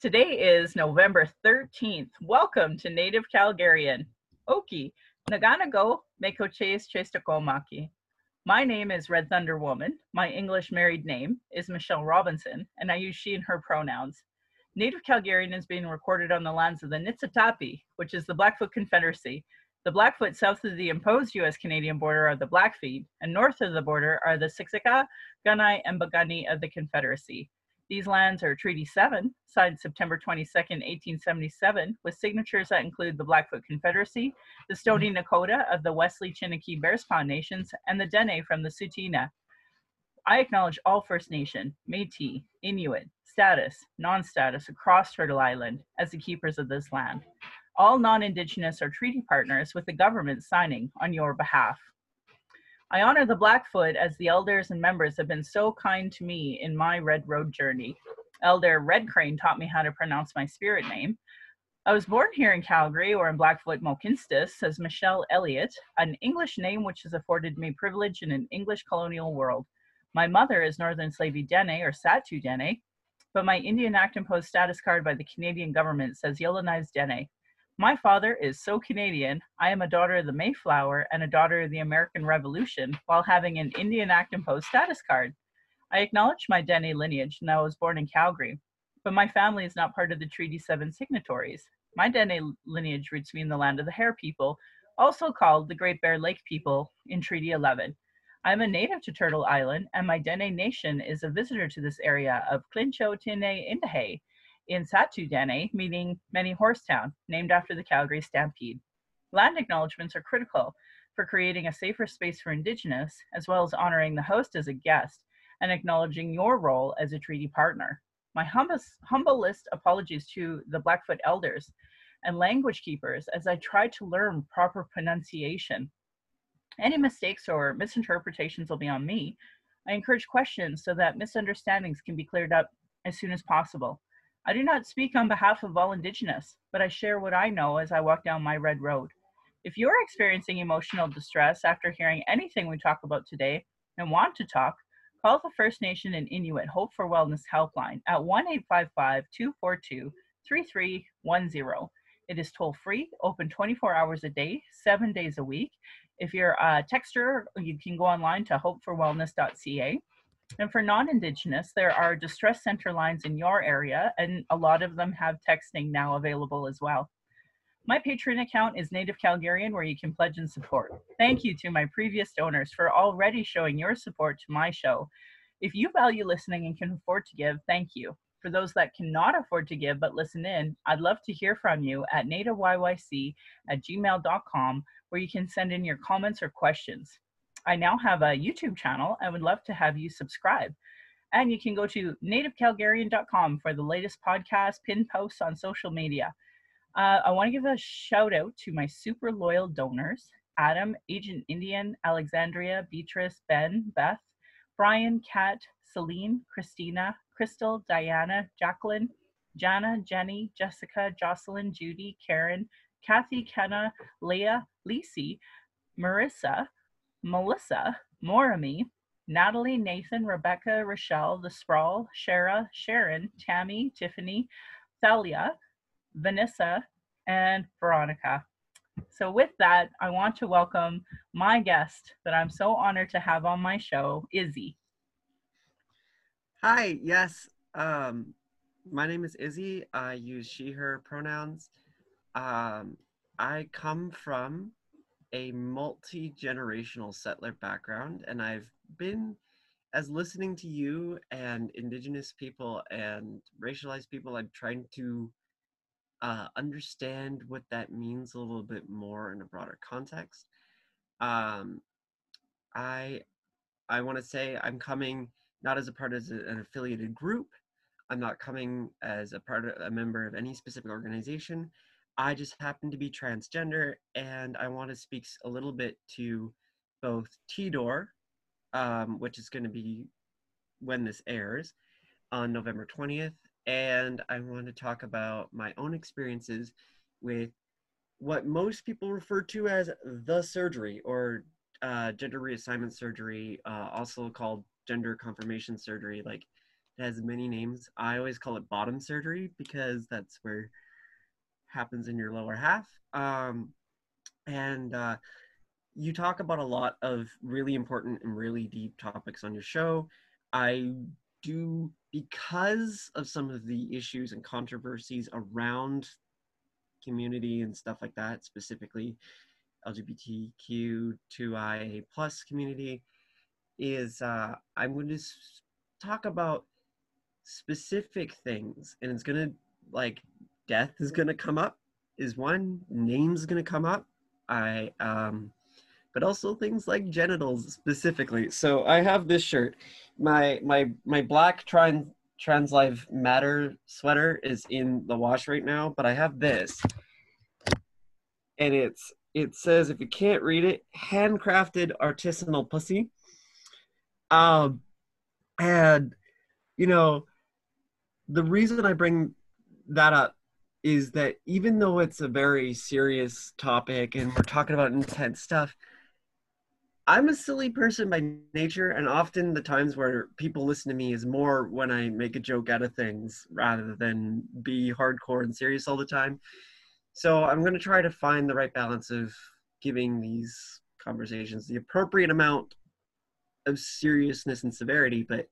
Today is November 13th. Welcome to Native Calgarian. Oki, Naganago Mekoches Chestakomaki. My name is Red Thunder Woman. My English married name is Michelle Robinson, and I use she and her pronouns. Native Calgarian is being recorded on the lands of the Nitsitapi, which is the Blackfoot Confederacy. The Blackfoot south of the imposed U.S. Canadian border are the Blackfeet, and north of the border are the Siksika, Kainai, and Piikani of the Confederacy. These lands are Treaty 7, signed September 22, 1877, with signatures that include the Blackfoot Confederacy, the mm-hmm. Stoney Nakoda of the Wesley Chiniki Bearspaw Nations, and the Dene from the Tsuut'ina. I acknowledge all First Nation, Métis, Inuit, status, non-status across Turtle Island as the keepers of this land. All non-Indigenous are treaty partners with the government signing on your behalf. I honor the Blackfoot as the elders and members have been so kind to me in my Red Road journey. Elder Red Crane taught me how to pronounce my spirit name. I was born here in Calgary or in Blackfoot Mohkinstsis as Michelle Elliott, an English name which has afforded me privilege in an English colonial world. My mother is Northern Slavey Dene or Sahtu Dene, but my Indian Act imposed status card by the Canadian government says Yellowknives Dene. My father is so Canadian. I am a daughter of the Mayflower and a daughter of the American Revolution while having an Indian Act imposed status card. I acknowledge my Dene lineage and I was born in Calgary, but my family is not part of the Treaty 7 signatories. My Dene lineage roots me in the land of the Hare people, also called the Great Bear Lake people in Treaty 11. I'm a native to Turtle Island, and my Dene Nation is a visitor to this area of Clincho Tine Indahe, in Sahtu Dene, meaning Many Horse Town, named after the Calgary Stampede. Land acknowledgements are critical for creating a safer space for Indigenous, as well as honoring the host as a guest and acknowledging your role as a treaty partner. My humblest, apologies to the Blackfoot elders and language keepers as I tried to learn proper pronunciation. Any mistakes or misinterpretations will be on me. I encourage questions so that misunderstandings can be cleared up as soon as possible. I do not speak on behalf of all Indigenous, but I share what I know as I walk down my red road. If you're experiencing emotional distress after hearing anything we talk about today and want to talk, call the First Nation and Inuit Hope for Wellness Helpline at 1 855 242 3310. It is toll free, open 24 hours a day, seven days a week. If you're a texter, you can go online to hopeforwellness.ca. And for non-Indigenous, there are distress center lines in your area, and a lot of them have texting now available as well. My Patreon account is Native Calgarian, where you can pledge and support. Thank you to my previous donors for already showing your support to my show. If you value listening and can afford to give, thank you. For those that cannot afford to give but listen in, I'd love to hear from you at nativeyyc at gmail.com, where you can send in your comments or questions. I now have a YouTube channel and would love to have you subscribe. And you can go to nativecalgarian.com for the latest podcast, pin posts on social media. Uh, I want to give a shout out to my super loyal donors Adam, Agent Indian, Alexandria, Beatrice, Ben, Beth, Brian, Kat, Celine, Christina, Crystal, Diana, Jacqueline, Jana, Jenny, Jessica, Jocelyn, Judy, Karen, Kathy, Kenna, Leah, Lisi, Marissa, Melissa, Morami, Natalie, Nathan, Rebecca, Rochelle, The Sprawl, Shara, Sharon, Tammy, Tiffany, Thalia, Vanessa, and Veronica. So, with that, I want to welcome my guest that I'm so honored to have on my show, Izzy. Hi, yes. Um, my name is Izzy. I use she, her pronouns. Um, I come from a multi generational settler background, and I've been, as listening to you and Indigenous people and racialized people, I'm trying to uh, understand what that means a little bit more in a broader context. Um, I I want to say I'm coming not as a part of an affiliated group. I'm not coming as a part of a member of any specific organization. I just happen to be transgender, and I want to speak a little bit to both TDOR, um, which is going to be when this airs on November 20th, and I want to talk about my own experiences with what most people refer to as the surgery or uh, gender reassignment surgery, uh, also called gender confirmation surgery. Like It has many names. I always call it bottom surgery because that's where happens in your lower half. Um, and uh, you talk about a lot of really important and really deep topics on your show. I do because of some of the issues and controversies around community and stuff like that, specifically LGBTQ2IA plus community, is uh, I'm going to talk about specific things, and it's going to like death is going to come up, is one names going to come up. I um, but also things like genitals specifically. So I have this shirt. My my my black trans trans life matter sweater is in the wash right now, but I have this. And it's it says if you can't read it, handcrafted artisanal pussy. Um and you know the reason I bring that up is that even though it's a very serious topic and we're talking about intense stuff, I'm a silly person by nature, and often the times where people listen to me is more when I make a joke out of things rather than be hardcore and serious all the time. So I'm going to try to find the right balance of giving these conversations the appropriate amount of seriousness and severity, but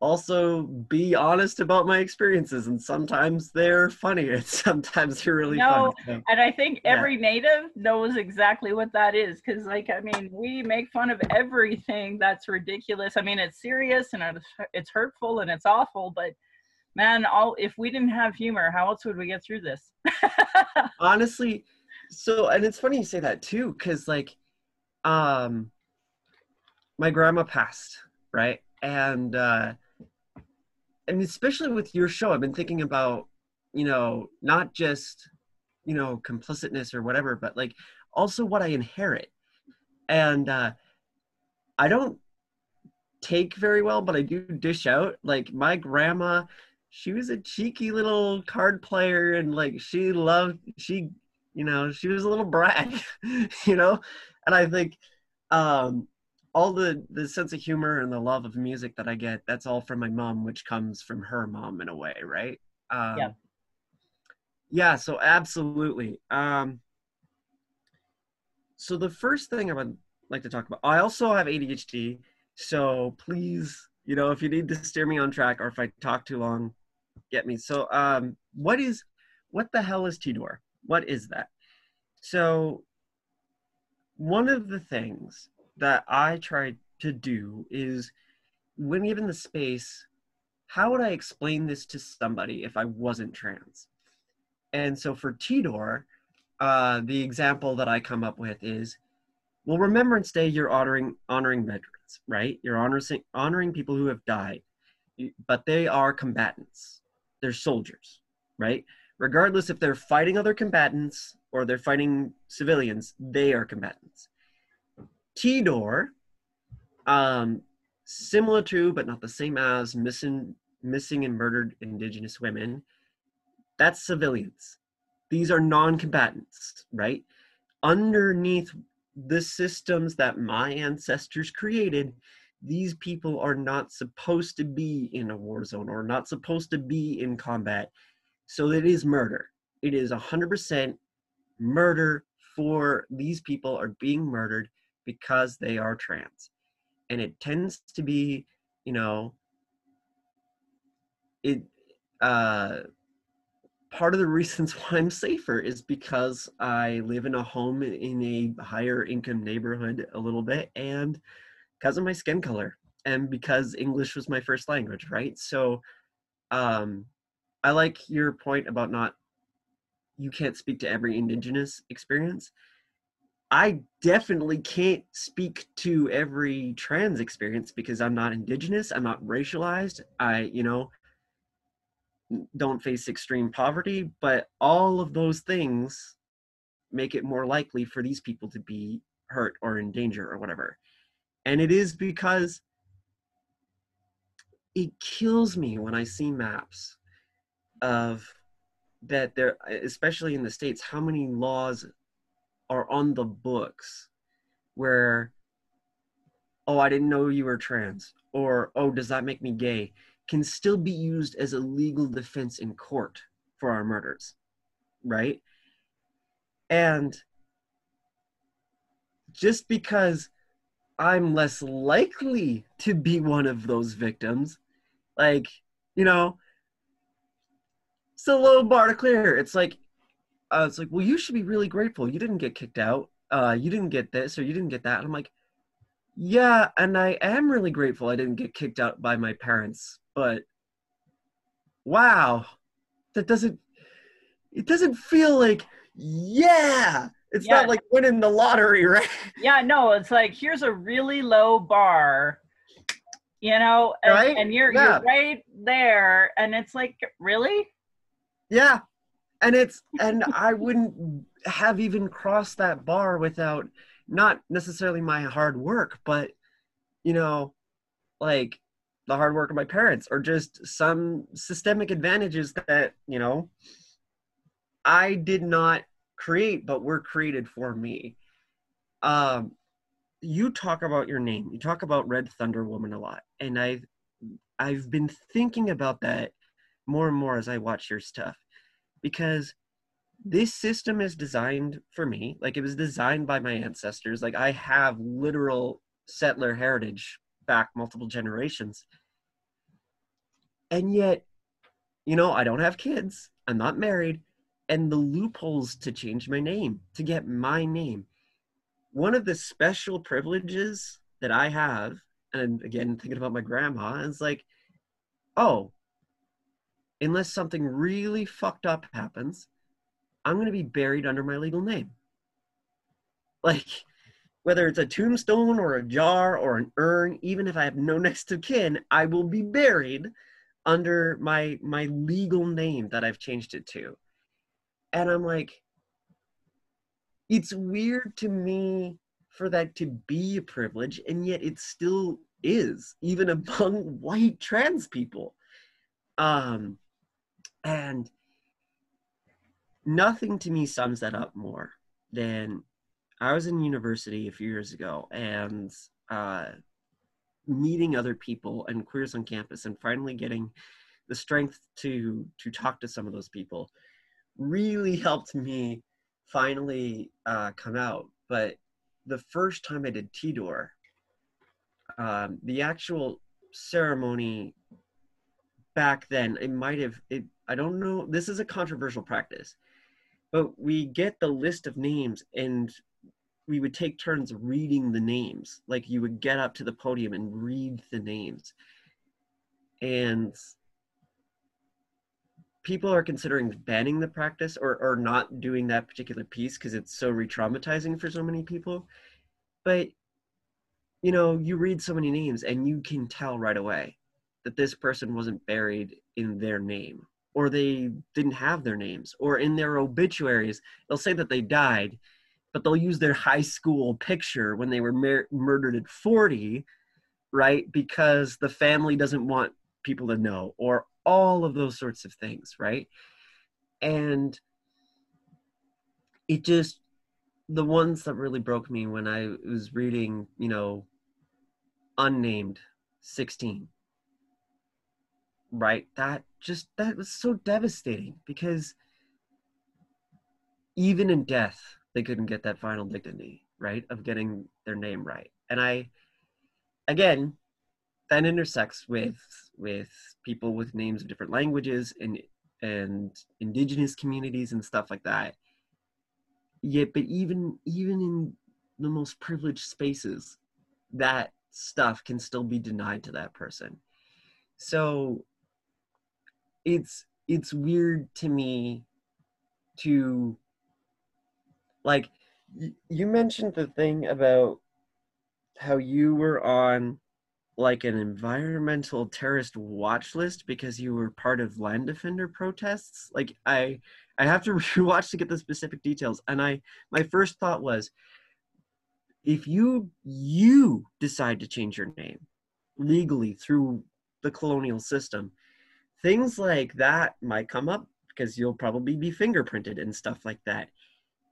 also be honest about my experiences and sometimes they're funny and sometimes they're really no, funny. and I think every native knows exactly what that is because like I mean we make fun of everything that's ridiculous. I mean it's serious and it's hurtful and it's awful, but man, all if we didn't have humor, how else would we get through this? Honestly, so and it's funny you say that too cuz like um my grandma passed, right? And uh and especially with your show, I've been thinking about, you know, not just, you know, complicitness or whatever, but like also what I inherit. And uh, I don't take very well, but I do dish out. Like my grandma, she was a cheeky little card player and like she loved, she, you know, she was a little brat, you know? And I think, um, all the the sense of humor and the love of music that I get, that's all from my mom, which comes from her mom in a way, right? Um, yeah. Yeah. So absolutely. Um, so the first thing I would like to talk about, I also have ADHD. So please, you know, if you need to steer me on track or if I talk too long, get me. So, um, what is, what the hell is TDOR? What is that? So, one of the things that I try to do is when given the space, how would I explain this to somebody if I wasn't trans? And so for TDOR, uh, the example that I come up with is, well, Remembrance Day, you're honoring honoring veterans, right? You're honoring honoring people who have died, but they are combatants. They're soldiers, right? Regardless if they're fighting other combatants or they're fighting civilians, they are combatants. TDOR, um, similar to but not the same as missing missing and murdered indigenous women, that's civilians. These are non-combatants, right? Underneath the systems that my ancestors created, these people are not supposed to be in a war zone or not supposed to be in combat. So it is murder. It is 100% murder for these people are being murdered because they are trans. And it tends to be, you know, it uh part of the reasons why I'm safer is because I live in a home in a higher income neighborhood a little bit and because of my skin color and because English was my first language, right? So um I like your point about not you can't speak to every indigenous experience I definitely can't speak to every trans experience because I'm not indigenous, I'm not racialized, I, you know, don't face extreme poverty, but all of those things make it more likely for these people to be hurt or in danger or whatever. And it is because it kills me when I see maps of that there, especially in the States, how many laws are on the books where oh i didn't know you were trans or oh does that make me gay? can still be used as a legal defense in court for our murders right? And just because i'm less likely to be one of those victims like you know it's a low bar to clear. It's like uh, was like well you should be really grateful you didn't get kicked out uh, you didn't get this or you didn't get that and i'm like yeah, and I am really grateful I didn't get kicked out by my parents, but wow, that doesn't it doesn't feel like yeah. It's yeah. not like winning the lottery, right? Yeah, no, it's like here's a really low bar, you know, and, right? and you're yeah. you're right there, and it's like really, yeah, and it's and I wouldn't have even crossed that bar without not necessarily my hard work, but you know, like the hard work of my parents or just some systemic advantages that, you know, I did not create but were created for me. Um you talk about your name. You talk about Red Thunder Woman a lot. And I've I've been thinking about that more and more as I watch your stuff because this system is designed for me like it was designed by my ancestors. Like i have literal settler heritage back multiple generations. And yet you know i don't have kids. I'm not married. And the loopholes to change my name to get my name. One of the special privileges that i have and again thinking about my grandma is like oh unless something really fucked up happens I'm going to be buried under my legal name. Like, whether it's a tombstone or a jar or an urn, even if I have no next of kin, I will be buried under my my legal name that I've changed it to. And I'm like, it's weird to me for that to be a privilege, and yet it still is, even among white trans people. Um, and nothing to me sums that up more than I was in university a few years ago and uh, meeting other people and queers on campus and finally getting the strength to to talk to some of those people really helped me finally uh, come out. But the first time I did TDOR, um, the actual ceremony back then, it might have it. I don't know. This is a controversial practice but we get the list of names and we would take turns reading the names like you would get up to the podium and read the names and people are considering banning the practice or, or not doing that particular piece because it's so re-traumatizing for so many people but you know you read so many names and you can tell right away that this person wasn't buried in their name or they didn't have their names or in their obituaries they'll say that they died but they'll use their high school picture when they were mur- murdered at 40 right? Because the family doesn't want people to know or all of those sorts of things right? And it just the ones that really broke me when i was reading you know unnamed 16 right that just that was so devastating because even in death they couldn't get that final dignity right of getting their name right. And i again that intersects with with people with names of different languages and and indigenous communities and stuff like that. Yet but even even in the most privileged spaces that stuff can still be denied to that person. So it's it's weird to me to like you mentioned the thing about how you were on like an environmental terrorist watch list because you were part of land defender protests? Like i i have to rewatch to get the specific details. And i my first thought was if you you decide to change your name legally through the colonial system things like that might come up because you'll probably be fingerprinted and stuff like that.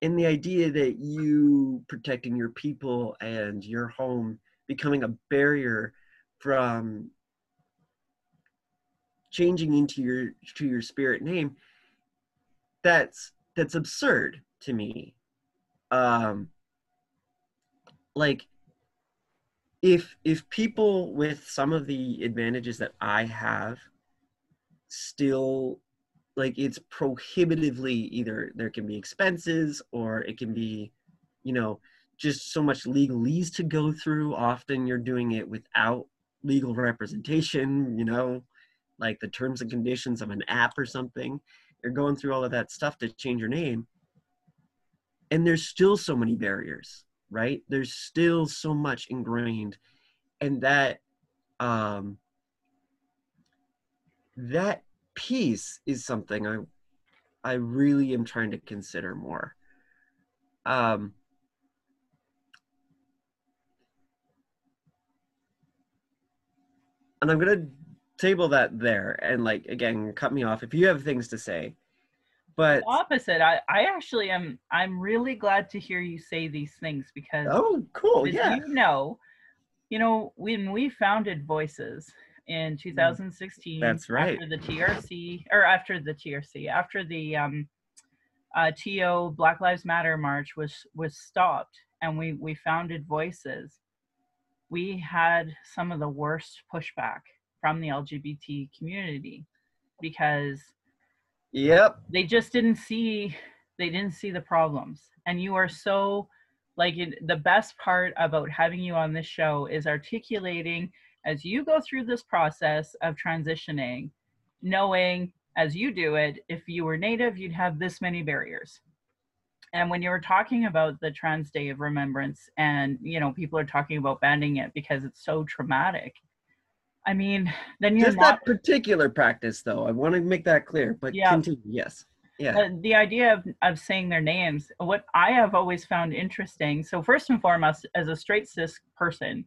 And the idea that you protecting your people and your home becoming a barrier from changing into your to your spirit name that's that's absurd to me um like if if people with some of the advantages that i have still like it's prohibitively either there can be expenses or it can be you know just so much legalese to go through. Often you're doing it without legal representation you know like the terms and conditions of an app or something. You're going through all of that stuff to change your name. And there's still so many barriers right? There's still so much ingrained. And that um that piece is something i i really am trying to consider more. Um and i'm going to table that there and like again cut me off if you have things to say. But The opposite. I, I actually am I'm really glad to hear you say these things because oh cool. yeah. you know, you know, when we founded Voices in 2016 Mm. That's right. after the TRC or after the TRC, after the um uh TO Black Lives Matter march was was stopped and we we founded Voices. We had some of the worst pushback from the LGBT community because yep they just didn't see they didn't see the problems and you are so like it, the best part about having you on this show is articulating as you go through this process of transitioning knowing as you do it if you were native you'd have this many barriers and when you were talking about the trans day of remembrance and you know people are talking about banning it because it's so traumatic i mean then you're just not that particular practice though i want to make that clear but Yeah. continue yes yeah Uh, the idea of, of saying their names what i have always found interesting so first and foremost as a straight cis person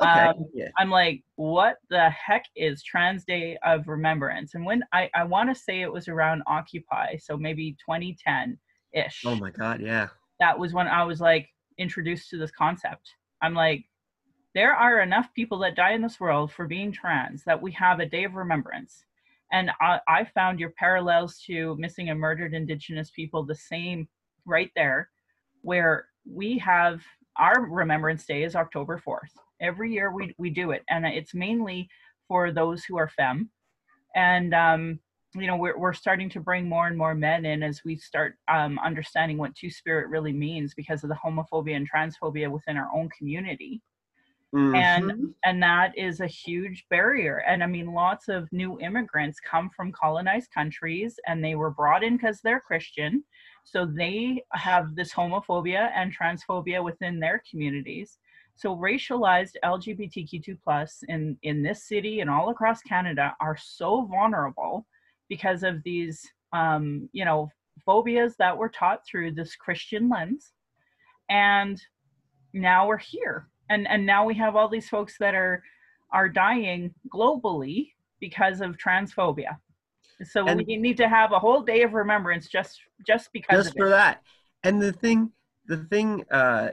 okay. Um, yeah. I'm like what the heck is trans day of remembrance? And when i, I want to say it was around occupy so maybe 2010 ish oh my god yeah. That was when i was like introduced to this concept. I'm like there are enough people that die in this world for being trans that we have a day of remembrance. And I, I found your parallels to missing and murdered indigenous people the same right there where we have our remembrance day is october 4th every year we, we do it. And it's mainly for those who are femme. And um, you know we're, we're starting to bring more and more men in as we start um, understanding what two spirit really means because of the homophobia and transphobia within our own community. And Mhm. and that is a huge barrier. And i mean lots of new immigrants come from colonized countries and they were brought in because they're christian. So they have this homophobia and transphobia within their communities so racialized lgbtq2 plus in in this city and all across canada are so vulnerable because of these um you know phobias that were taught through this christian lens. And now we're here. And and now we have all these folks that are are dying globally because of transphobia. So And- we need to have a whole day of remembrance just just because just for that. And the thing the thing uh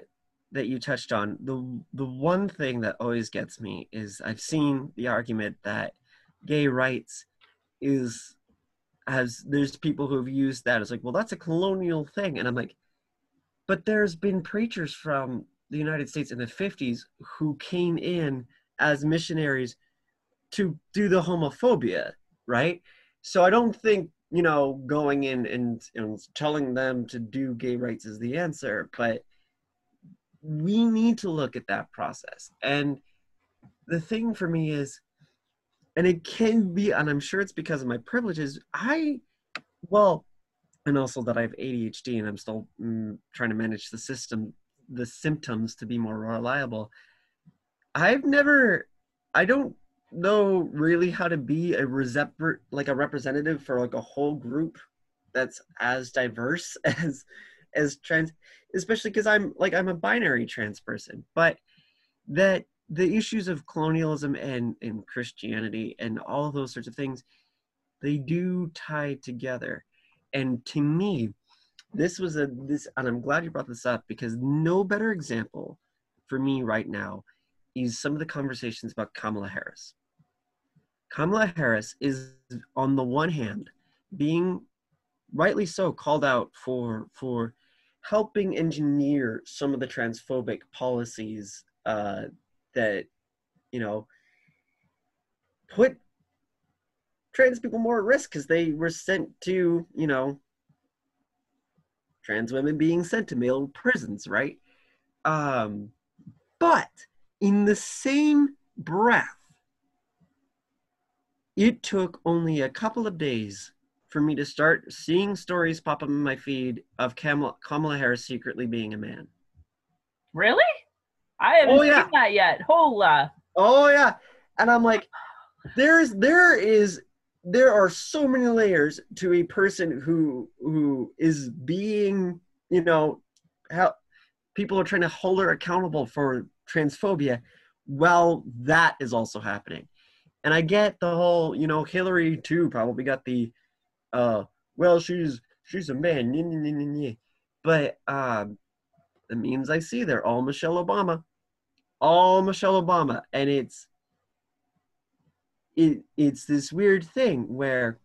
that you touched on the the one thing that always gets me is i've seen the argument that gay rights is has there's people who have used that as like well that's a colonial thing. And i'm like but there's been preachers from the united states in the 50s who came in as missionaries to do the homophobia right? So i don't think you know going in and, and telling them to do gay rights is the answer but we need to look at that process. And the thing for me is and it can be and i'm sure it's because of my privileges i well and also that i have adhd and i'm still mm, trying to manage the system the symptoms to be more reliable. I've never i don't know really how to be a resep- like a representative for like a whole group that's as diverse as as trans especially because i'm like i'm a binary trans person but that the issues of colonialism and and christianity and all those sorts of things they do tie together and to me this was a this and i'm glad you brought this up because no better example for me right now is some of the conversations about Kamala Harris. Kamala Harris is, on the one hand, being rightly so called out for for helping engineer some of the transphobic policies uh, that you know put trans people more at risk because they were sent to you know trans women being sent to male prisons right? Um but in the same breath it took only a couple of days for me to start seeing stories pop up in my feed of Kamala, Kamala Harris secretly being a man. Really? I haven't Oh, yeah. seen that yet. Hola. Oh yeah, and I'm like, there's there is there are so many layers to a person who who is being you know how people are trying to hold her accountable for transphobia while that is also happening and i get the whole you know hillary too probably got the uh well she's she's a man nyeh, nyeh, nyeh, nyeh. but um the memes i see they're all michelle obama all michelle obama and it's it, it's this weird thing where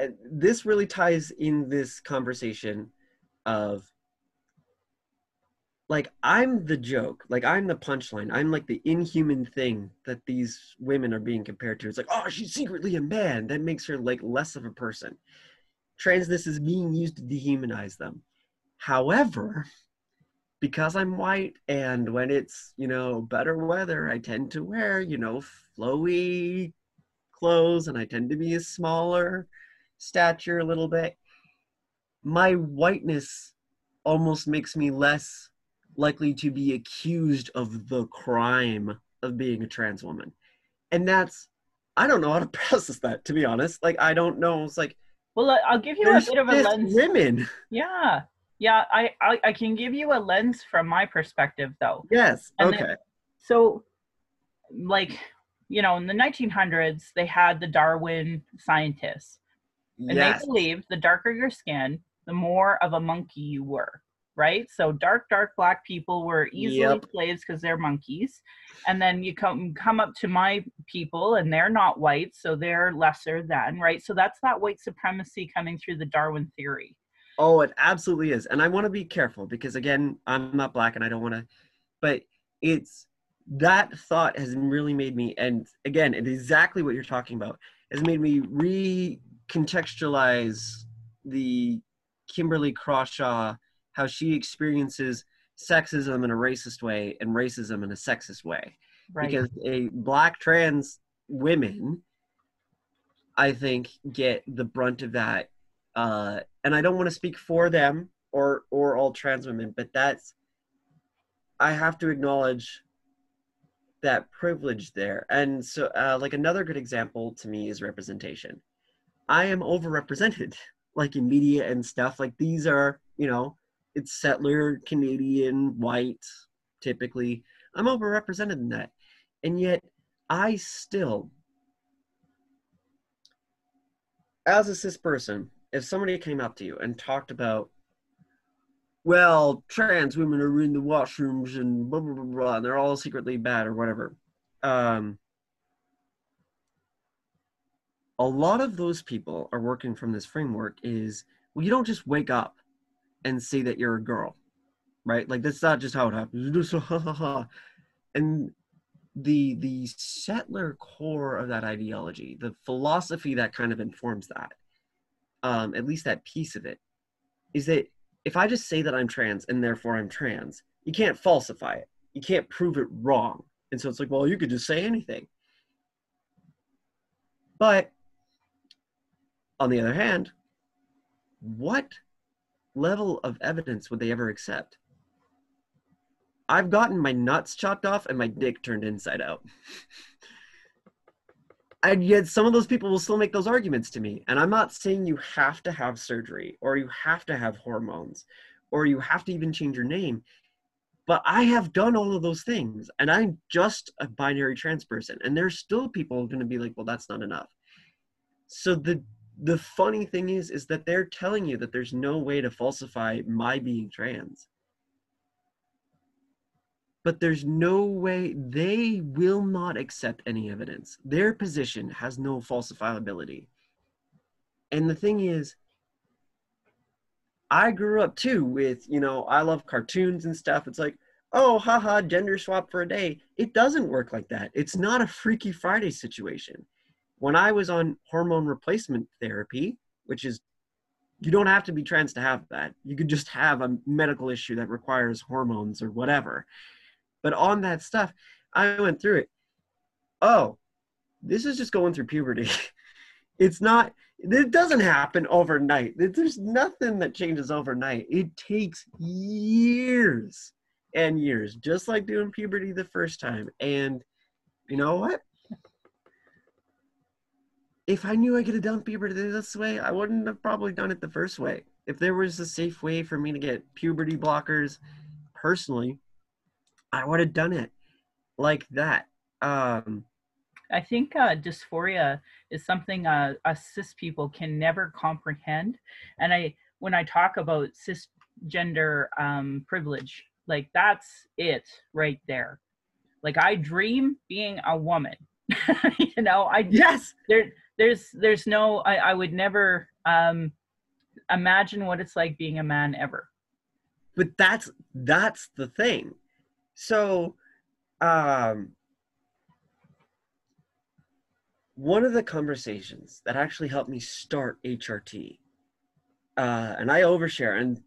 uh, this really ties in this conversation of like i'm the joke like i'm the punchline i'm like the inhuman thing that these women are being compared to. It's like oh she's secretly a man. That makes her like less of a person. Transness is being used to dehumanize them. However because i'm white and when it's you know better weather i tend to wear you know flowy clothes and i tend to be a smaller stature a little bit. My whiteness almost makes me less likely to be accused of the crime of being a trans woman. And that's I don't know how to process that to be honest. Like I don't know. It's like Well, I'll give you a bit of a lens. women. Yeah. Yeah, I, I I can give you a lens from my perspective though. Yes. And okay. then- So like, you know, in the 1900s they had the Darwin scientists and yes. they believed the darker your skin, the more of a monkey you were, right? So dark, dark black people were easily Yep. slaves because they're monkeys, and then you come come up to my people, and they're not white, so they're lesser than, right? So that's that white supremacy coming through the Darwin theory. Oh, it absolutely is. And I want to be careful because again, I'm not black and I don't want to but it's that thought has really made me and again, it's exactly what you're talking about has made me recontextualize the Kimberly Crenshaw how she experiences sexism in a racist way and racism in a sexist way. Right. because a black trans women i think get the brunt of that uh and i don't want to speak for them or or all trans women but that's i have to acknowledge that privilege there. And so uh, like another good example to me is representation. I am overrepresented like in media and stuff. Like these are you know it's settler canadian white typically. I'm overrepresented in that. And yet i still as a cis person if somebody came up to you and talked about well trans women are in the washrooms and blah blah blah, blah and they're all secretly bad or whatever um a lot of those people are working from this framework is well you don't just wake up and say that you're a girl right? Like that's not just how it happens. And the the settler core of that ideology the philosophy that kind of informs that um at least that piece of it is that if i just say that i'm trans and therefore i'm trans you can't falsify it. You can't prove it wrong. And so it's like well you could just say anything. But on the other hand what level of evidence would they ever accept I've gotten my nuts chopped off and my dick turned inside out. and yet some of those people will still make those arguments to me. And I'm not saying you have to have surgery or you have to have hormones or you have to even change your name. But I have done all of those things and I'm just a binary trans person. And there's still people going to be like, well, that's not enough. So the the funny thing is is that they're telling you that there's no way to falsify my being trans but there's no way they will not accept any evidence. Their position has no falsifiability. And the thing is, I grew up too with, you know, I love cartoons and stuff. It's like, oh, haha, gender swap for a day. It doesn't work like that. It's not a Freaky Friday situation. When I was on hormone replacement therapy, which is, you don't have to be trans to have that. You could just have a medical issue that requires hormones or whatever. But on that stuff, I went through it. Oh, this is just going through puberty. it's not, it doesn't happen overnight. There's nothing that changes overnight. It takes years and years, just like doing puberty the first time. And you know what? If I knew I could have done puberty this way, I wouldn't have probably done it the first way. If there was a safe way for me to get puberty blockers personally, I would have done it like that. Um, I think uh, dysphoria is something uh, us cis people can never comprehend. And I, when I talk about cisgender um, privilege, like that's it right there. Like I dream being a woman. you know, I yes. There, there's, there's no. I, I would never um, imagine what it's like being a man ever. But that's that's the thing so, um, one of the conversations that actually helped me start HRT, uh, and I overshare, and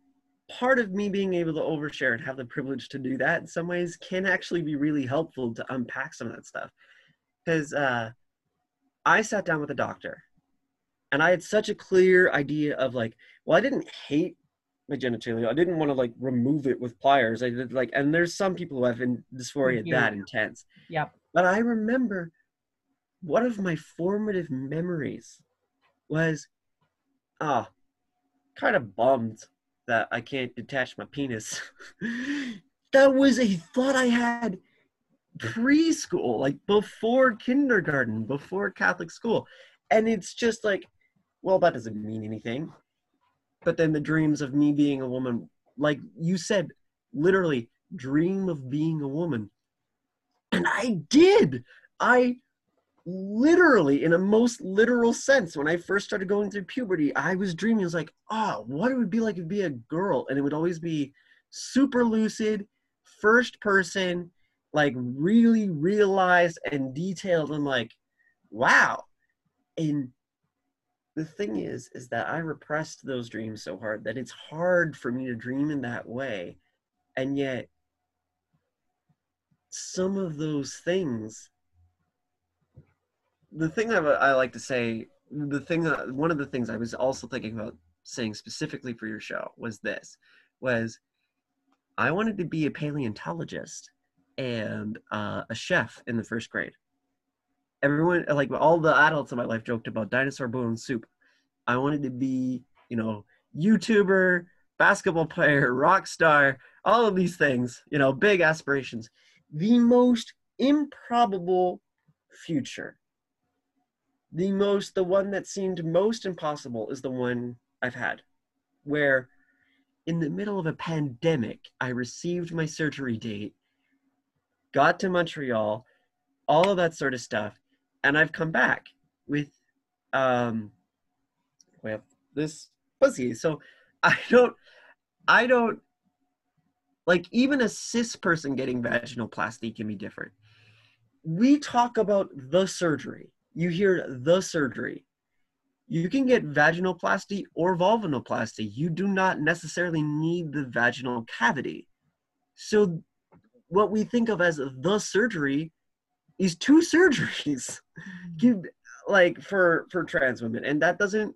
part of me being able to overshare and have the privilege to do that in some ways can actually be really helpful to unpack some of that stuff. Because uh, I sat down with a doctor and I had such a clear idea of like, well, I didn't hate my genitalia. I didn't want to like remove it with pliers. I did like, and there's some people who have dysphoria yeah. that intense. Yep. But I remember one of my formative memories was, ah, oh, kind of bummed that I can't detach my penis. that was a thought I had preschool, like before kindergarten, before Catholic school. And it's just like, well, that doesn't mean anything. But then the dreams of me being a woman like you said literally dream of being a woman. And i did. I literally in a most literal sense when i first started going through puberty i was dreaming. I was like oh what it would be like to be a girl. And it would always be super lucid first person like really realized and detailed i'm like wow. And the thing is is that i repressed those dreams so hard that it's hard for me to dream in that way. And yet some of those things the thing I, I like to say the thing that one of the things i was also thinking about saying specifically for your show was this was i wanted to be a paleontologist and uh, a chef in the first grade. Everyone like all the adults in my life joked about dinosaur bone soup. I wanted to be you know youtuber basketball player rock star all of these things you know big aspirations. The most improbable future. The most the one that seemed most impossible is the one i've had where in the middle of a pandemic i received my surgery date got to montreal all of that sort of stuff and I've come back with um well this pussy. So I don't I don't like even a cis person getting vaginoplasty can be different. We talk about the surgery. You hear the surgery. You can get vaginoplasty or vulvanoplasty. You do not necessarily need the vaginal cavity. So what we think of as the surgery is two surgeries. Give like for for trans women. And that doesn't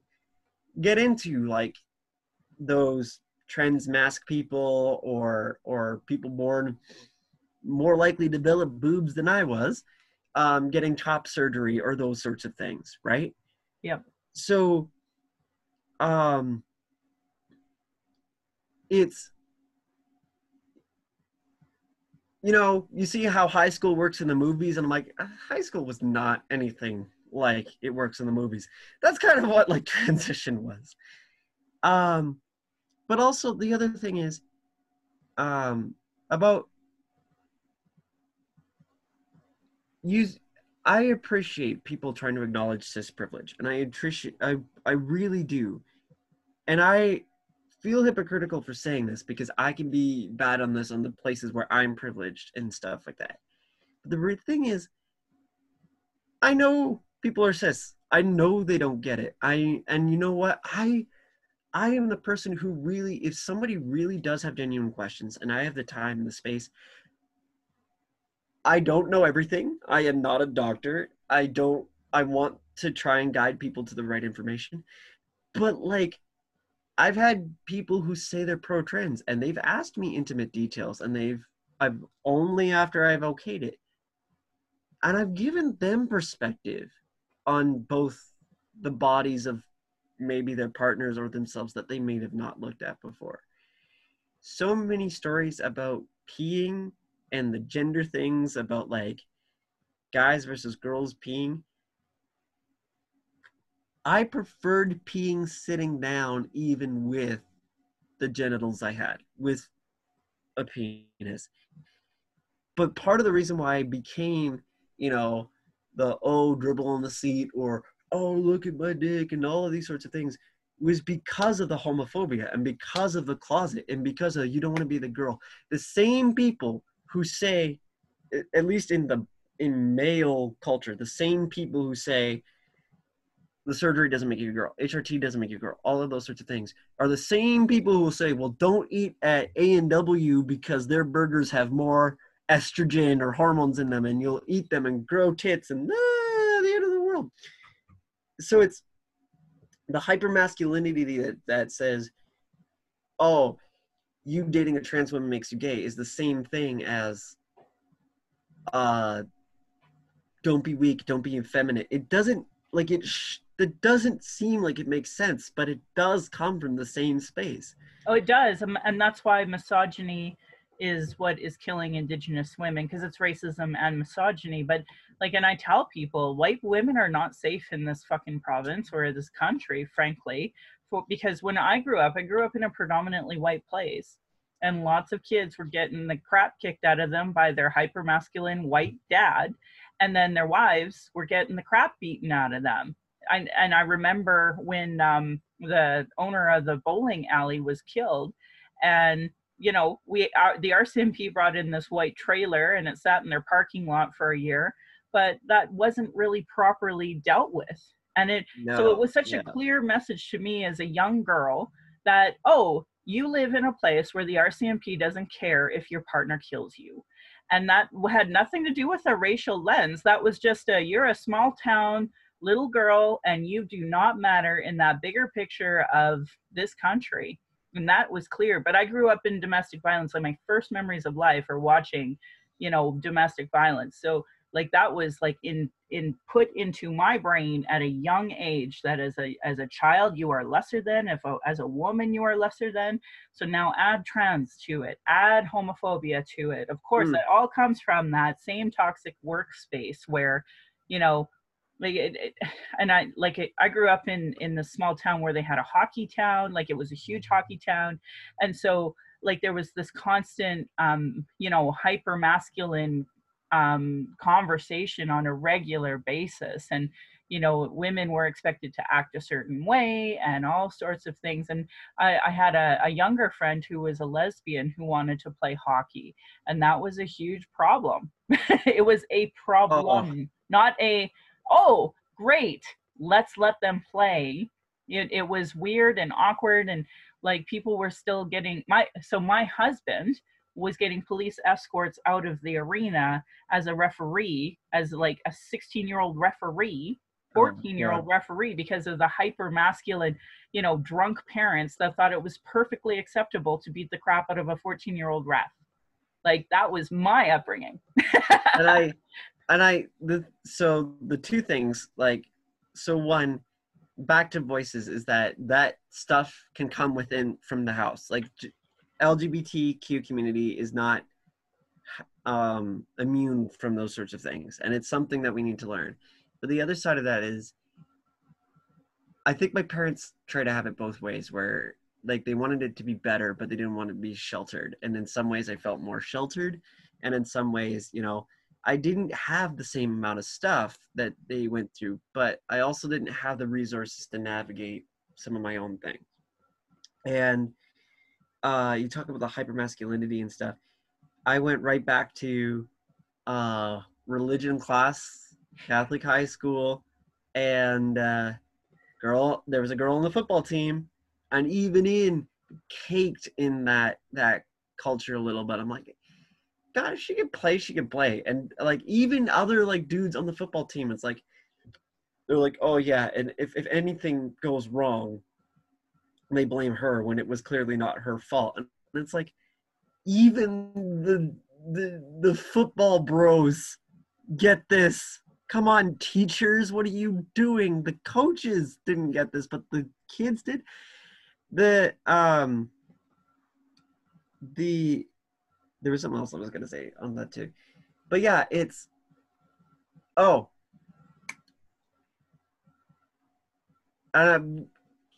get into like those trans masc people or or people born more likely to develop boobs than i was um, getting top surgery or those sorts of things right? Yep. So um it's you know, you see how high school works in the movies, and I'm like, uh, high school was not anything like it works in the movies. That's kind of what like transition was. Um, but also the other thing is, um, about use I appreciate people trying to acknowledge cis privilege, and I appreciate I I really do, and I feel hypocritical for saying this because I can be bad on this on the places where I'm privileged and stuff like that. But the weird thing is, I know people are cis. I know they don't get it. I and you know what I. I am the person who really, if somebody really does have genuine questions and I have the time and the space, I don't know everything. I am not a doctor. I don't I want to try and guide people to the right information. But like I've had people who say they're pro trans and they've asked me intimate details and they've I've only after I've okayed it. And I've given them perspective on both the bodies of maybe their partners or themselves that they may have not looked at before. So many stories about peeing and the gender things about like guys versus girls peeing. I preferred peeing sitting down even with the genitals I had, with a penis. But part of the reason why I became, you know, the oh, dribble on the seat or oh, look at my dick and all of these sorts of things was because of the homophobia and because of the closet and because of you don't want to be the girl. The same people who say, at least in the in male culture, the same people who say the surgery doesn't make you a girl, HRT doesn't make you a girl, all of those sorts of things are the same people who will say, well, don't eat at A and W because their burgers have more estrogen or hormones in them, and you'll eat them and grow tits and ah, the end of the world. So it's the hypermasculinity that that says, oh, you dating a trans woman makes you gay is the same thing as uh don't be weak don't be effeminate. It doesn't like it sh- it doesn't seem like it makes sense but it does come from the same space oh it does um, and that's why misogyny is what is killing indigenous women because it's racism and misogyny but like and i tell people white women are not safe in this fucking province or this country frankly for, because when I grew up, I grew up in a predominantly white place, and lots of kids were getting the crap kicked out of them by their hyper masculine white dad, and then their wives were getting the crap beaten out of them. I, and I remember when um, the owner of the bowling alley was killed, and you know we uh, the RCMP brought in this white trailer, and it sat in their parking lot for a year, but that wasn't really properly dealt with. And it no, so it was such a clear message to me as a young girl that oh you live in a place where the rcmp doesn't care if your partner kills you. And that had nothing to do with a racial lens. That was just a you're a small town little girl and you do not matter in that bigger picture of this country. And that was clear but i grew up in domestic violence like my first memories of life are watching you know domestic violence. So like that was like in in put into my brain at a young age that as a as a child you are lesser than if a, as a woman you are lesser than. So now add trans to it add homophobia to it. Of course mm. it all comes from that same toxic workspace where you know like it, it, and i like it, i grew up in in the small town where they had a hockey town like it was a huge hockey town. And so like there was this constant um you know hyper masculine um, conversation on a regular basis. And you know women were expected to act a certain way and all sorts of things. And i, I had a, a, younger friend who was a lesbian who wanted to play hockey and that was a huge problem. It was a problem oh. not a oh great let's let them play it, it was weird and awkward and like people were still getting my so my husband was getting police escorts out of the arena as a referee, as like a 16 year old referee, 14 year old referee, because of the hyper masculine, you know, drunk parents that thought it was perfectly acceptable to beat the crap out of a 14 year old ref. Like that was my upbringing. and I, and I, the, so the two things, like, so one, back to voices is that that stuff can come within from the house like LGBTQ community is not um, immune from those sorts of things, and it's something that we need to learn. But the other side of that is, I think my parents try to have it both ways, where like they wanted it to be better, but they didn't want to be sheltered. And in some ways, I felt more sheltered, and in some ways, you know, I didn't have the same amount of stuff that they went through, but I also didn't have the resources to navigate some of my own things. And uh, you talk about the hypermasculinity and stuff. I went right back to uh, religion class, Catholic high school, and uh, girl. There was a girl on the football team, and even in caked in that that culture a little bit. I'm like, God, she can play, she can play, and like even other like dudes on the football team, it's like they're like, oh yeah, and if if anything goes wrong, they blame her when it was clearly not her fault, and it's like even the the the football bros get this. Come on, teachers, what are you doing? The coaches didn't get this, but the kids did. The um the there was something else I was gonna say on that too. But yeah, it's oh. Um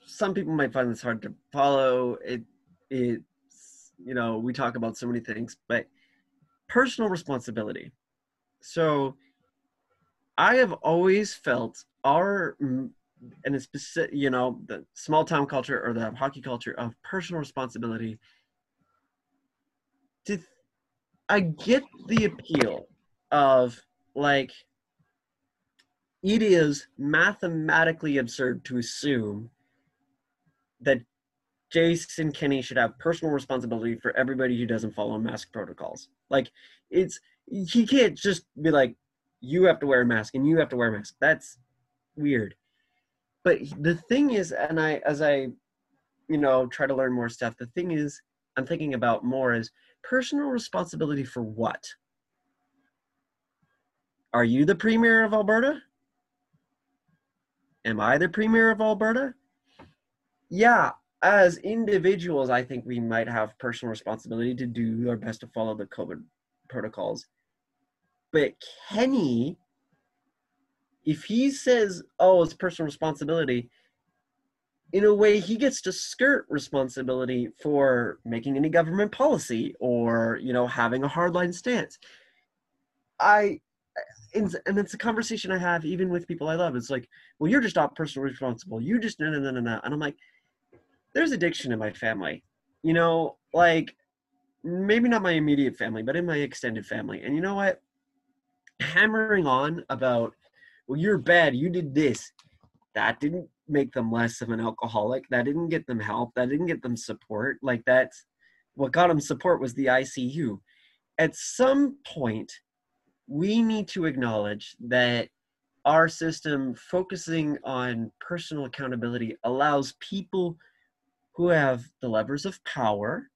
some people might find this hard to follow. It it's you know, we talk about so many things, but personal responsibility. So I have always felt our and it's specific, you know, the small town culture or the hockey culture of personal responsibility. To, I get the appeal of like, it is mathematically absurd to assume that Jason Kenney should have personal responsibility for everybody who doesn't follow mask protocols. Like, it's he can't just be like, you have to wear a mask and you have to wear a mask. That's weird but the thing is and i as i you know try to learn more stuff the thing is i'm thinking about more is personal responsibility for what? Are you the premier of alberta? Am i the premier of alberta? Yeah as individuals i think we might have personal responsibility to do our best to follow the covid protocols. But Kenney if he says, "Oh, it's personal responsibility," in a way, he gets to skirt responsibility for making any government policy or you know having a hardline stance. I and it's a conversation I have even with people I love. It's like, well, you're just not personally responsible. You just no no no no no. And I'm like, there's addiction in my family. You know, like maybe not my immediate family, but in my extended family. And you know what? Hammering on about well, you're bad. You did this. That didn't make them less of an alcoholic. That didn't get them help. That didn't get them support. Like that's what got them support was the ICU. At some point, we need to acknowledge that our system focusing on personal accountability allows people who have the levers of power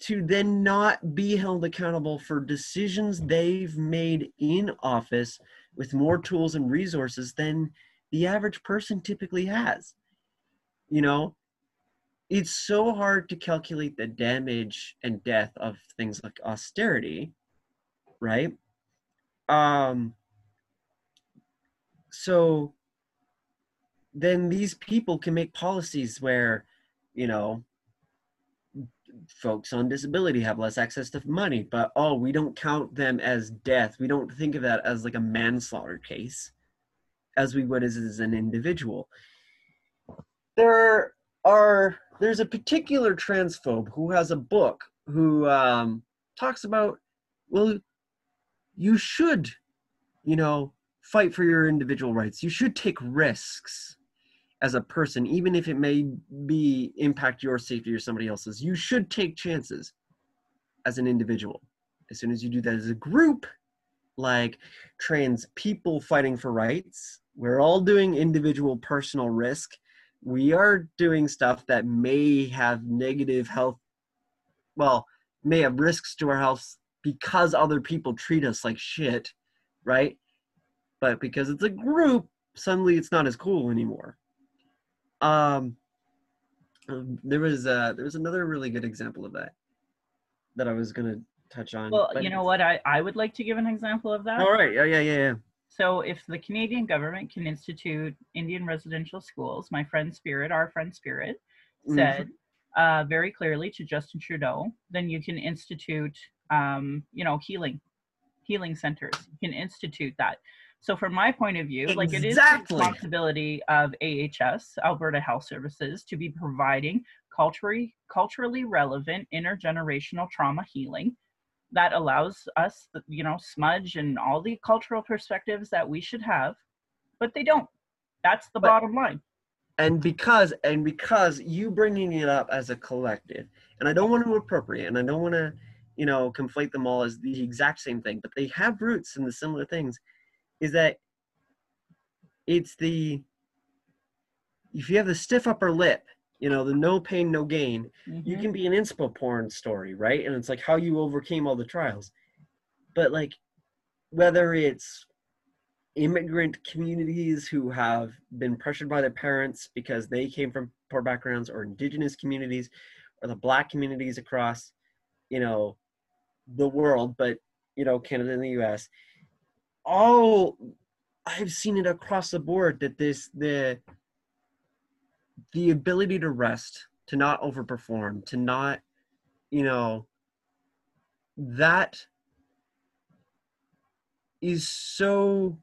to then not be held accountable for decisions they've made in office with more tools and resources than the average person typically has. You know, it's so hard to calculate the damage and death of things like austerity, right? Um, so then these people can make policies where, you know, folks on disability have less access to money, but oh, we don't count them as death. We don't think of that as like a manslaughter case as we would as, as an individual. There are there's a particular transphobe who has a book who um, talks about well, you should, you know, fight for your individual rights. You should take risks as a person, even if it may be impact your safety or somebody else's. You should take chances as an individual. As soon as you do that as a group, like trans people fighting for rights, we're all doing individual personal risk. We are doing stuff that may have negative health, well, may have risks to our health because other people treat us like shit, right? But because it's a group, suddenly it's not as cool anymore. Um, there was uh, there was another really good example of that that I was gonna touch on. Well, you know what? I, I would like to give an example of that. All right. Yeah, yeah, yeah, yeah. So, if the Canadian government can institute Indian residential schools, my friend Spirit, our friend Spirit, mm-hmm. said mm-hmm. uh, very clearly to Justin Trudeau, then you can institute, um, you know, healing healing centers. You can institute that. So from my point of view, like it is the responsibility of AHS, Alberta Health Services, to be providing culturally culturally relevant intergenerational trauma healing that allows us, you know, smudge and all the cultural perspectives that we should have, but they don't. That's the But- bottom line. and because and because you bringing it up as a collective and i don't want to appropriate and i don't want to you know conflate them all as the exact same thing but they have roots in the similar things is that it's the if you have the stiff upper lip you know the no pain no gain you Mhm. can be an inspo porn story right and it's like how you overcame all the trials but like whether it's immigrant communities who have been pressured by their parents because they came from poor backgrounds or indigenous communities or the black communities across you know the world but you know canada and the us all i've seen it across the board that this the the ability to rest to not overperform to not you know that is so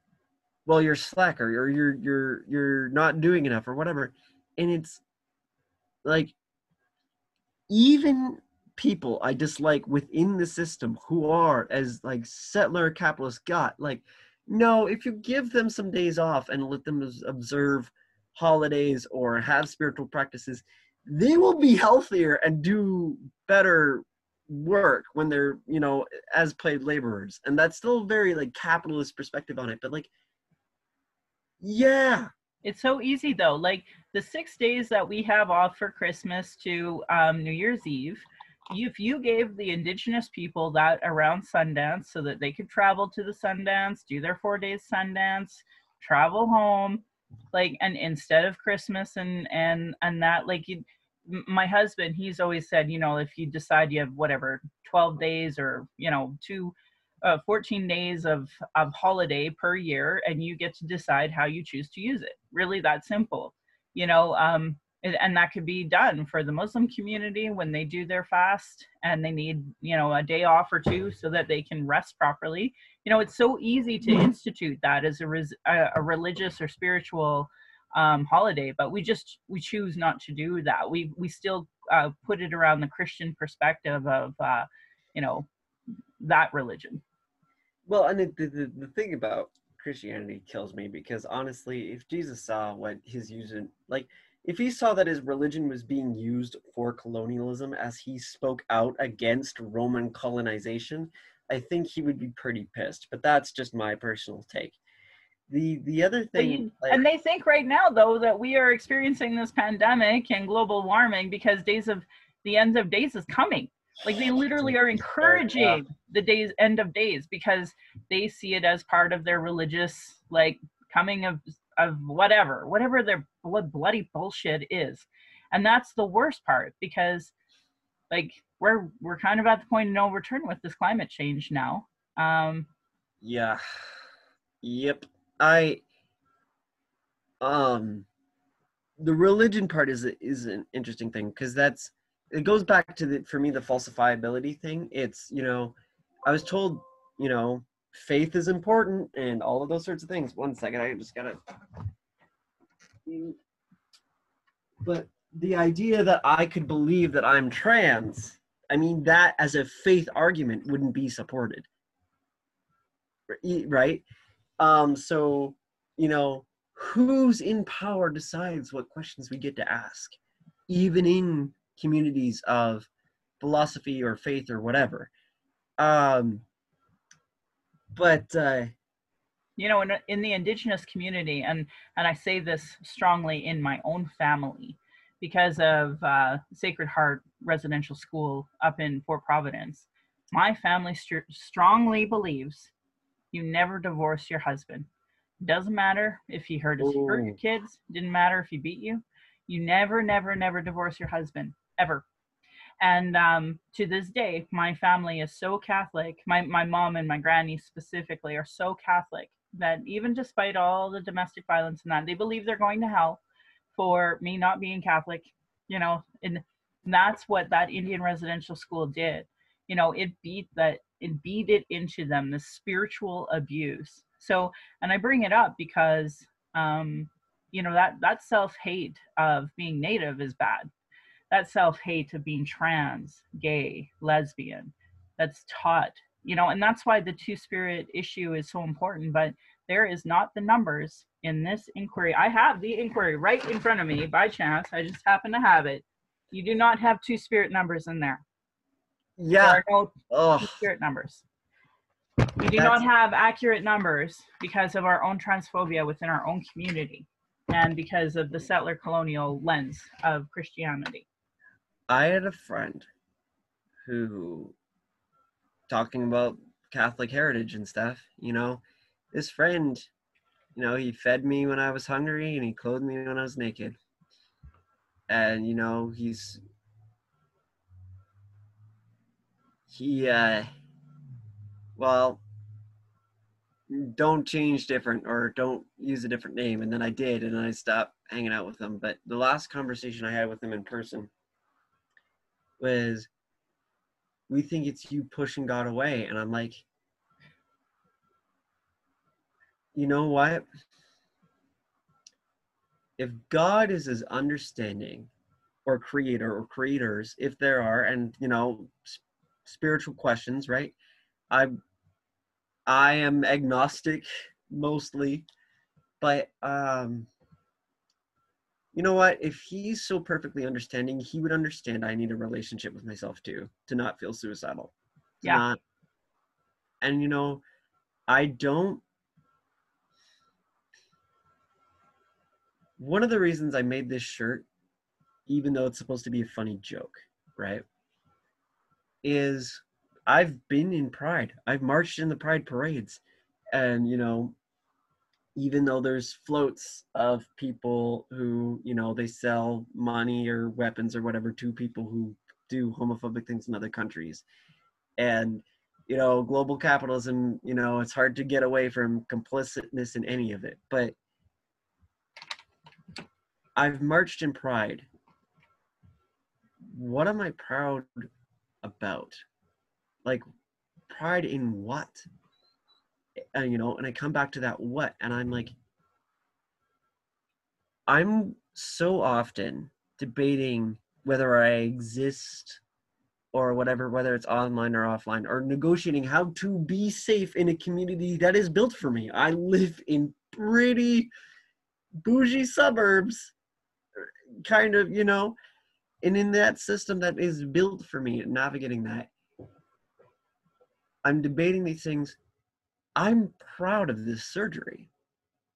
well you're slacker or you're you're you're not doing enough or whatever. And it's like even people i dislike within the system who are as like settler capitalists got like no if you give them some days off and let them observe holidays or have spiritual practices they will be healthier and do better work when they're you know as paid laborers and that's still very like capitalist perspective on it but like yeah It's so easy though. Like the six days that we have off for Christmas to um, New Year's Eve, if you gave the indigenous people that around Sundance so that they could travel to the Sundance, do their four days Sundance, travel home, like, and instead of Christmas and and and that, like, you, my husband, he's always said, you know, if you decide you have whatever twelve days or you know two uh, 14 days of, of holiday per year and you get to decide how you choose to use it. Really that simple you know um, and, and that could be done for the muslim community when they do their fast and they need you know a day off or two so that they can rest properly you know it's so easy to institute that as a, res- a, a religious or spiritual um, holiday but we just we choose not to do that. We we still uh, put it around the christian perspective of uh, you know that religion. Well, and the, the the thing about Christianity kills me because honestly, if Jesus saw what his using, like, if he saw that his religion was being used for colonialism as he spoke out against Roman colonization, I think he would be pretty pissed. But that's just my personal take. The the other thing, you- like, and they think right now though that we are experiencing this pandemic and global warming because days of the end of days is coming like they literally are encouraging the days end of days because they see it as part of their religious like coming of of whatever whatever their blood bloody bullshit is and that's the worst part because like we're we're kind of at the point of no return with this climate change now um Yeah. Yep. I um the religion part is is an interesting thing because that's it goes back to the for me the falsifiability thing. It's, you know, I was told, you know, faith is important and all of those sorts of things. One second, I just gotta but the idea that I could believe that I'm trans, I mean that as a faith argument wouldn't be supported. Right? Um so you know who's in power decides what questions we get to ask even in communities of philosophy or faith or whatever. Um but uh you know in, in the indigenous community and and i say this strongly in my own family because of uh, sacred heart residential school up in fort providence my family str- strongly believes you never divorce your husband. Doesn't matter if he hurt, his, hurt your kids didn't matter if he beat you you never never never divorce your husband ever. And um, to this day my family is so catholic my, my mom and my granny specifically are so catholic that even despite all the domestic violence and that they believe they're going to hell for me not being catholic you know and that's what that indian residential school did you know it beat that it beat it into them, the spiritual abuse. So, and I bring it up because, um, you know, that, that self hate of being Native is bad. That self hate of being trans, gay, lesbian, that's taught, you know, and that's why the two spirit issue is so important. But there is not the numbers in this inquiry. I have the inquiry right in front of me by chance. I just happen to have it. You do not have two spirit numbers in there. Yeah. There are no Oh, two spirit numbers. We do That's- not have accurate numbers because of our own transphobia within our own community and because of the settler colonial lens of Christianity. I had a friend who, talking about Catholic heritage and stuff, you know, this friend, you know, he fed me when I was hungry and he clothed me when I was naked. And, you know, he's, he, uh, well, don't change different or don't use a different name. And then I did, and then I stopped hanging out with him. But the last conversation I had with him in person was, we think it's you pushing God away. And I'm like, you know what? If God is as understanding or creator or creators, if there are, and you know, s- spiritual questions, right? I I am agnostic mostly, but um you know what? If he's so perfectly understanding, he would understand I need a relationship with myself too, to not feel suicidal. Yeah. not- and you know, I don't one of the reasons I made this shirt, even though it's supposed to be a funny joke, right? Is I've been in Pride. I've marched in the Pride parades. And, you know, even though there's floats of people who, you know, they sell money or weapons or whatever to people who do homophobic things in other countries. And, you know, global capitalism, you know, it's hard to get away from complicitness in any of it. But I've marched in pride. What am I proud about? Like, pride in what? And, you know, and I come back to that what, and I'm like, I'm so often debating whether I exist or whatever, whether it's online or offline, or negotiating how to be safe in a community that is built for me. I live in pretty bougie suburbs kind of you know and in that system that is built for me navigating that i'm debating these things. I'm proud of this surgery.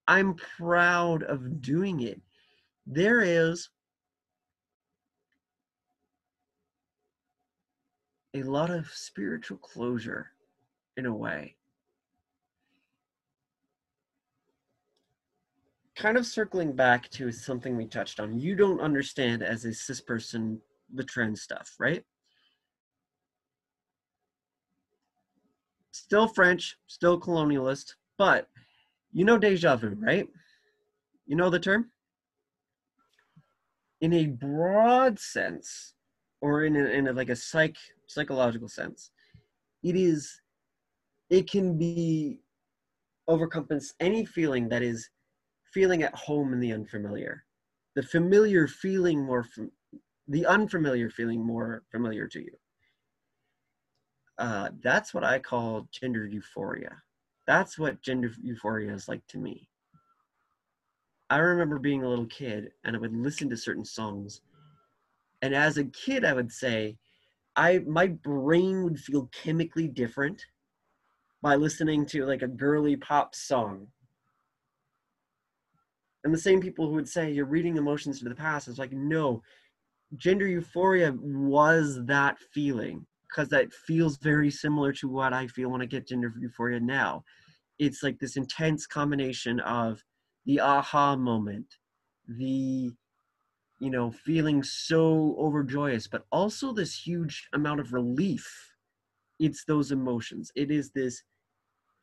I'm proud of doing it. There is a lot of spiritual closure in a way kind of circling back to something we touched on you don't understand as a cis person the trans stuff right? Still french still colonialist but you know deja vu right? You know the term? In a broad sense or in a, in a, like a psych psychological sense it is it can be overcompass any feeling that is feeling at home in the unfamiliar. The familiar feeling more fam- the unfamiliar feeling more familiar to you. Uh, that's what i call gender euphoria. That's what gender euphoria is like to me. I remember being a little kid and i would listen to certain songs. And as a kid i would say i my brain would feel chemically different by listening to like a girly pop song and the same people who would say you're reading emotions to the past is like no gender euphoria was that feeling because that feels very similar to what i feel when i get gender euphoria now. It's like this intense combination of the aha moment the you know feeling so overjoyous but also this huge amount of relief. It's those emotions. It is this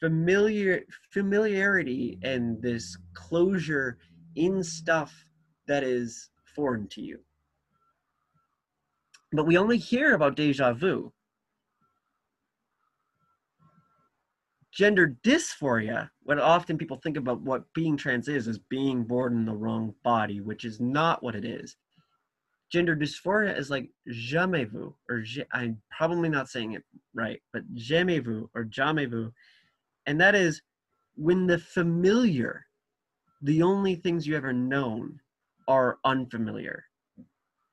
familiar familiarity and this closure in stuff that is foreign to you. But we only hear about deja vu. gender dysphoria, what often people think about what being trans is, is being born in the wrong body, which is not what it is. Gender dysphoria is like jamais vu, or I'm probably not saying it right, but jamais vu or jamais vu. And that is when the familiar, the only things you ever known, are unfamiliar.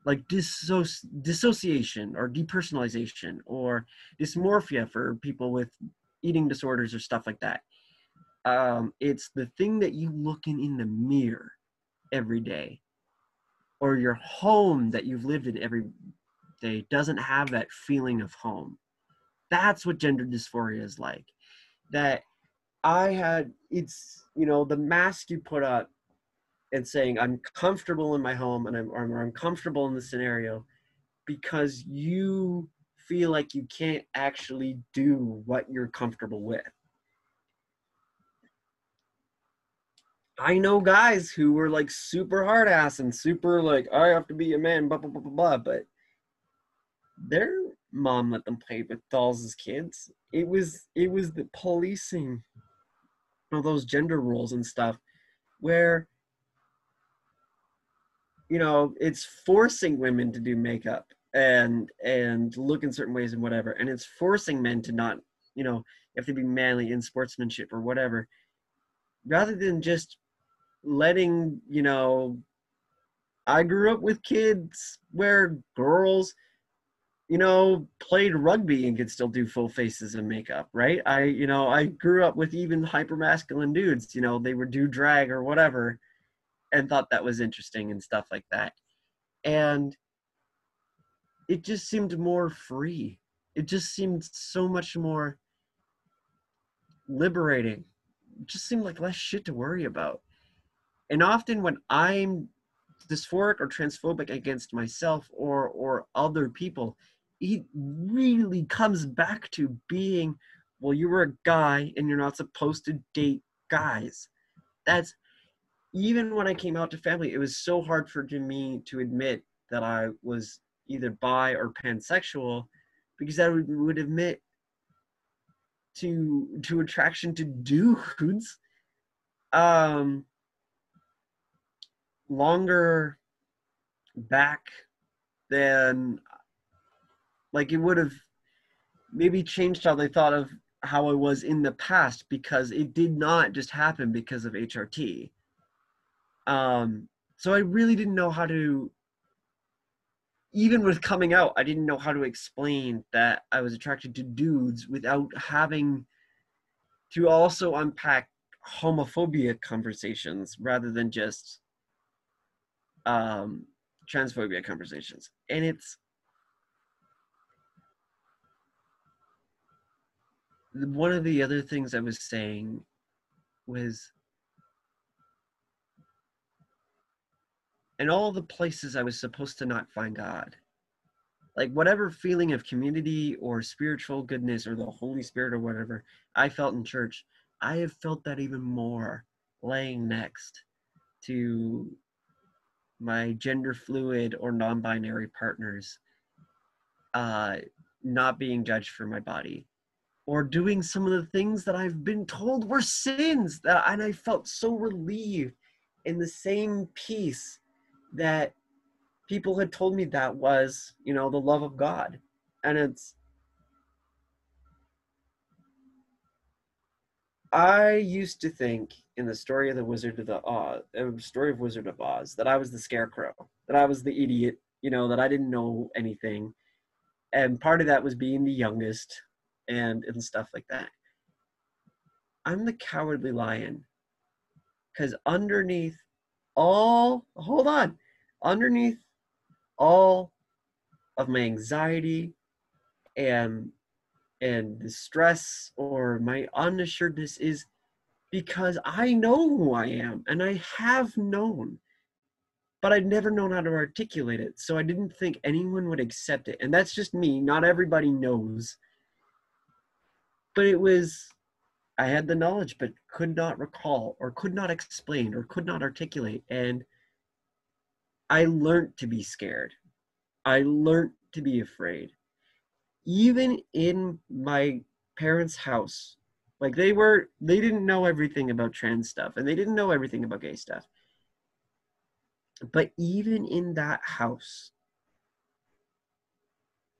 Like disso- dissociation or depersonalization or dysmorphia for people with eating disorders or stuff like that. Um, it's the thing that you look in in the mirror every day, or your home that you've lived in every day doesn't have that feeling of home. That's what gender dysphoria is like. That I had, it's, you know, the mask you put up and saying, I'm comfortable in my home and I'm, or I'm comfortable in the scenario because you feel like you can't actually do what you're comfortable with. I know guys who were like super hard ass and super like, I have to be a man, blah, blah, blah, blah, blah. But their mom let them play with dolls as kids. It was, it was the policing of those gender roles and stuff where, you know, it's forcing women to do makeup and and look in certain ways and whatever. And it's forcing men to not you know if they be manly in sportsmanship or whatever. Rather than just letting you know i grew up with kids where girls you know played rugby and could still do full faces and makeup right i you know i grew up with even hyper masculine dudes you know they would do drag or whatever and thought that was interesting and stuff like that and it just seemed more free. It just seemed so much more liberating. It just seemed like less shit to worry about. And often when I'm dysphoric or transphobic against myself or or other people, it really comes back to being, well, you were a guy and you're not supposed to date guys. That's even when I came out to family, it was so hard for me to admit that I was either bi or pansexual because that would, would admit to to attraction to dudes um longer back than like it would have maybe changed how they thought of how I was in the past because it did not just happen because of HRT. Um, so I really didn't know how to even with coming out, I didn't know how to explain that I was attracted to dudes without having to also unpack homophobia conversations rather than just um, transphobia conversations. And it's one of the other things I was saying was in all the places I was supposed to not find God. Like whatever feeling of community or spiritual goodness or the Holy Spirit or whatever I felt in church, I have felt that even more laying next to my gender fluid or non binary partners uh, not being judged for my body or doing some of the things that I've been told were sins that and I felt so relieved in the same peace that people had told me that was, you know, the love of God. And it's, I used to think in the story of the Wizard of the Oz, uh, story of Wizard of Oz, that I was the scarecrow, that I was the idiot, you know, that I didn't know anything. And part of that was being the youngest and, and stuff like that. I'm the cowardly lion. Because underneath all, hold on, underneath all of my anxiety and and the stress or my unassuredness is because I know who I am and I have known, but I've never known how to articulate it. So I didn't think anyone would accept it. And that's just me. Not everybody knows. But it was I had the knowledge, but could not recall or could not explain or could not articulate. And I learned to be scared. I learned to be afraid. Even in my parents' house, Like they were they didn't know everything about trans stuff and they didn't know everything about gay stuff. But even in that house,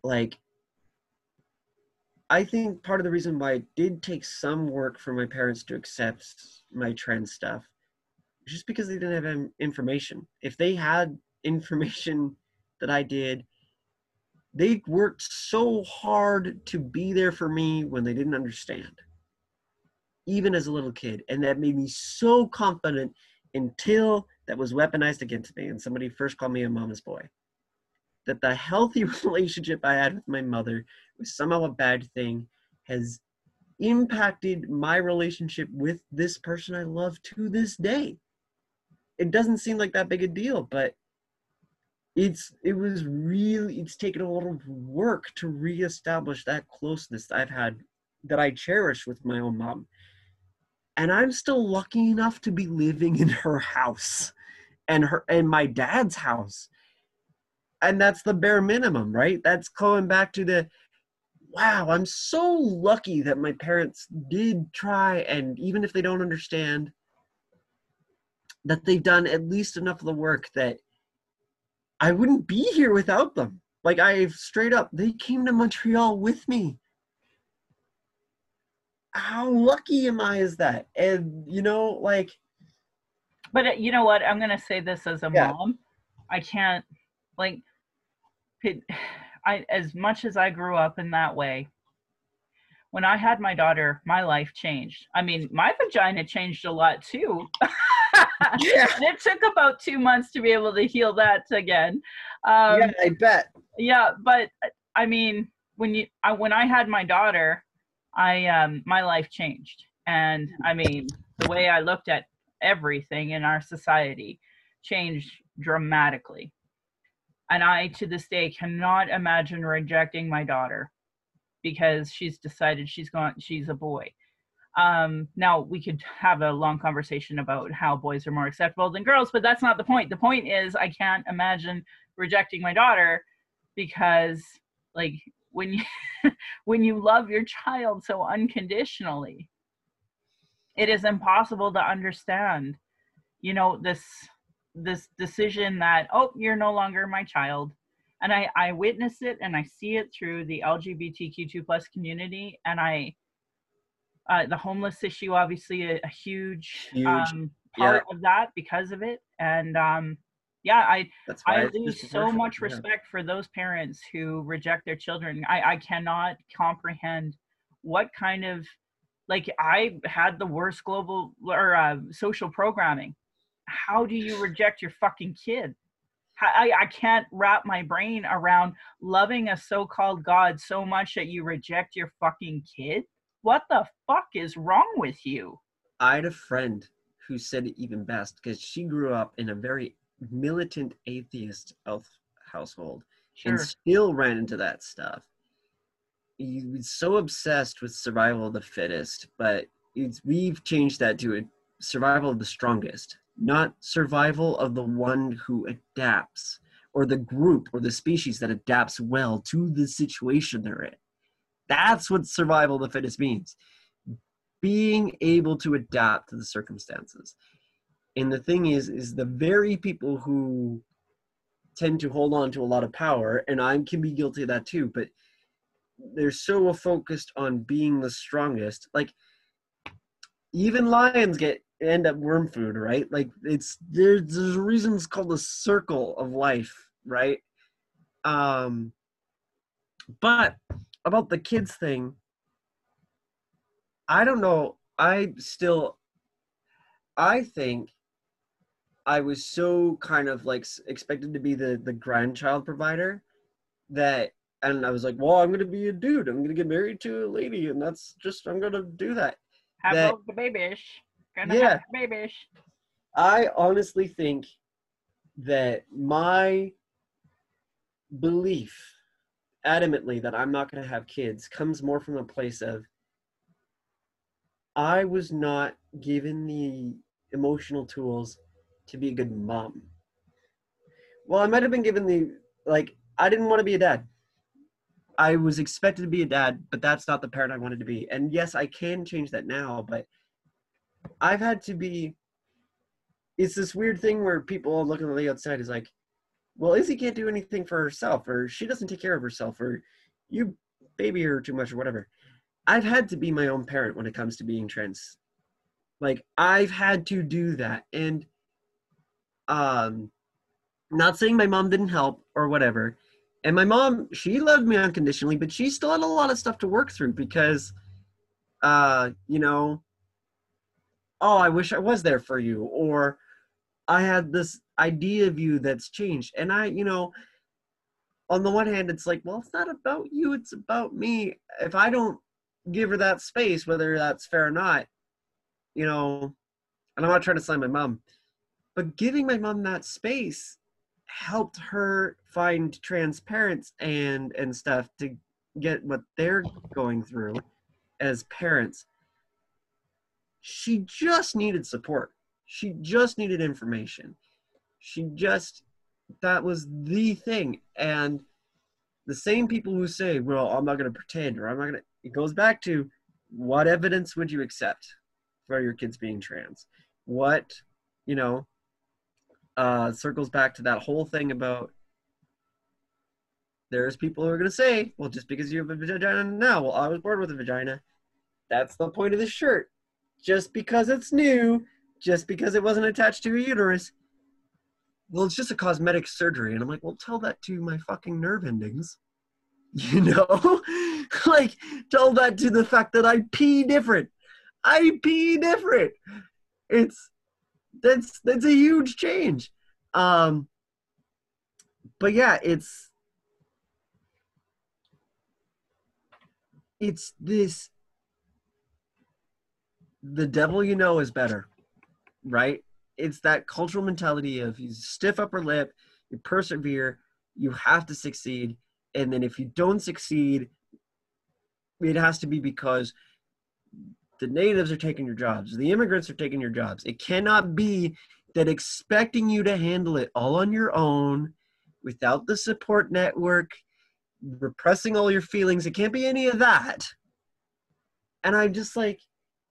like I think part of the reason why it did take some work for my parents to accept my trans stuff is just because they didn't have information. If they had information that I did, they worked so hard to be there for me when they didn't understand, even as a little kid. And that made me so confident until that was weaponized against me and somebody first called me a mama's boy that the healthy relationship I had with my mother somehow a bad thing has impacted my relationship with this person I love to this day. It doesn't seem like that big a deal, but it's it was really it's taken a lot of work to reestablish that closeness that I've had that I cherish with my own mom. And I'm still lucky enough to be living in her house and her and my dad's house and that's the bare minimum, right? That's going back to the wow, I'm so lucky that my parents did try, and even if they don't understand, that they've done at least enough of the work that I wouldn't be here without them. Like I've straight up, they came to Montreal with me. How lucky am I is that? And you know, like But uh, you know what? I'm going to say this as a yeah. mom. I can't like I, as much as I grew up in that way, when I had my daughter, my life changed. I mean, my vagina changed a lot too. yeah. it took about two months to be able to heal that again. Um, yeah, I bet. Yeah, but I mean, when you I, when I had my daughter, I um, my life changed, and I mean, the way I looked at everything in our society changed dramatically and I to this day cannot imagine rejecting my daughter because she's decided she's gone, she's a boy. Um, now we could have a long conversation about how boys are more acceptable than girls, but that's not the point. The point is I can't imagine rejecting my daughter because like when you when you love your child so unconditionally, it is impossible to understand, you know, this this decision that oh you're no longer my child and i i witness it and i see it through the lgbtq2 plus community and i uh, the homeless issue obviously a, a huge, huge. Um, part yeah. of that because of it and um yeah i i lose so much respect yeah. for those parents who reject their children i i cannot comprehend what kind of like i had the worst global or uh, social programming how do you reject your fucking kid? I, I can't wrap my brain around loving a so-called God so much that you reject your fucking kid. What the fuck is wrong with you? I had a friend who said it even best because she grew up in a very militant atheist household sure. and still ran into that stuff. He was so obsessed with survival of the fittest, but we've changed that to a survival of the strongest not survival of the one who adapts or the group or the species that adapts well to the situation they're in. That's what survival of the fittest means. Being able to adapt to the circumstances. And the thing is, is the very people who tend to hold on to a lot of power, and I can be guilty of that too, but they're so focused on being the strongest. Like even lions get end up worm food, right? Like it's there's there's a reason it's called the circle of life, right? Um but about the kids thing, I don't know. I still I think I was so kind of like expected to be the the grandchild provider that and I was like, well, I'm gonna be a dude. I'm gonna get married to a lady, and that's just I'm gonna do that. Have that, the babies. Gonna yeah. have babies. I honestly think that my belief adamantly that I'm not going to have kids comes more from a place of I was not given the emotional tools to be a good mom. Well, I might have been given the like I didn't want to be a dad. I was expected to be a dad, but that's not the parent I wanted to be. And yes, I can change that now, but I've had to be. It's this weird thing where people look on the outside is like, well, Izzy can't do anything for herself, or she doesn't take care of herself, or you baby her too much, or whatever. I've had to be my own parent when it comes to being trans. Like I've had to do that, and um, not saying my mom didn't help or whatever. And my mom, she loved me unconditionally, but she still had a lot of stuff to work through because, uh, you know, oh, I wish I was there for you, or I had this idea of you that's changed. And I, you know, on the one hand, it's like, well, it's not about you, it's about me. If I don't give her that space, whether that's fair or not, you know, and I'm not trying to slam my mom, but giving my mom that space helped her find transparency and and stuff to get what they're going through as parents she just needed support. She just needed information. She just that was the thing. And the same people who say well i'm not going to pretend or i'm not going to it goes back to what evidence would you accept for your kids being trans? What you know uh circles back to that whole thing about there's people who are going to say well just because you have a vagina now well i was born with a vagina. That's the point of the shirt just because it's new just because it wasn't attached to a uterus well, it's just a cosmetic surgery. And I'm like, well, tell that to my fucking nerve endings. You know? like, tell that to the fact that I pee different. I pee different. It's that's that's a huge change. Um but yeah, it's it's this the devil you know is better, right? it's that cultural mentality of you stiff upper lip, you persevere, you have to succeed, and then if you don't succeed, it has to be because the natives are taking your jobs, the immigrants are taking your jobs. It cannot be that expecting you to handle it all on your own without the support network, repressing all your feelings. It can't be any of that. And I'm just like,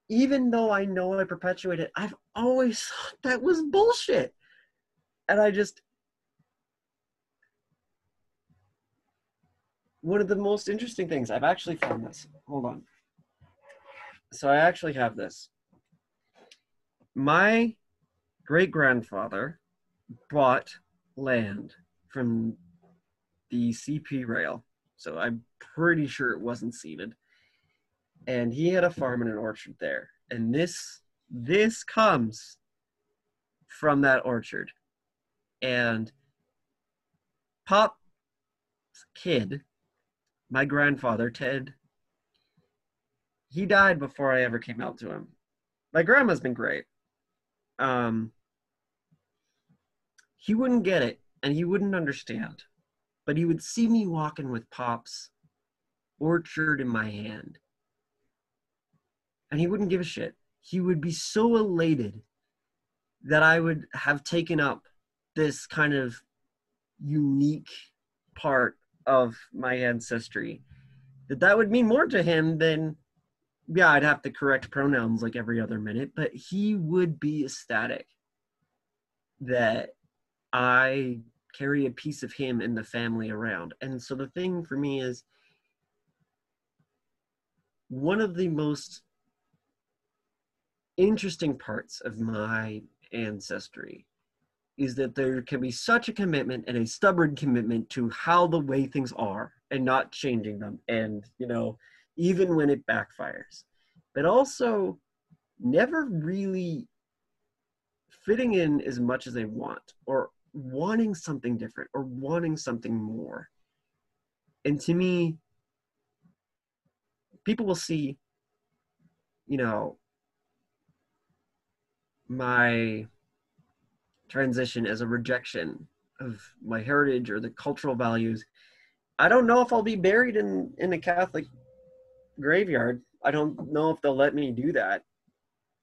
even though I know I perpetuate it, I've always thought that was bullshit. And I just, one of the most interesting things, I've actually found this. Hold on. So I actually have this. My great grandfather bought land from the CP rail. So I'm pretty sure it wasn't ceded and he had a farm and an orchard there. And this this comes from that orchard. And Pop's kid, my grandfather, Ted, he died before I ever came out to him. My grandma's been great. Um, he wouldn't get it and he wouldn't understand. But he would see me walking with Pop's orchard in my hand and he wouldn't give a shit. He would be so elated that I would have taken up this kind of unique part of my ancestry that that would mean more to him than yeah i'd have to correct pronouns like every other minute but he would be ecstatic that i carry a piece of him and the family around and so the thing for me is one of the most interesting parts of my ancestry is that there can be such a commitment and a stubborn commitment to how the way things are and not changing them and you know even when it backfires. But also never really fitting in as much as they want or wanting something different or wanting something more. And to me people will see you know my transition as a rejection of my heritage or the cultural values. I don't know if I'll be buried in in a Catholic graveyard. I don't know if they'll let me do that.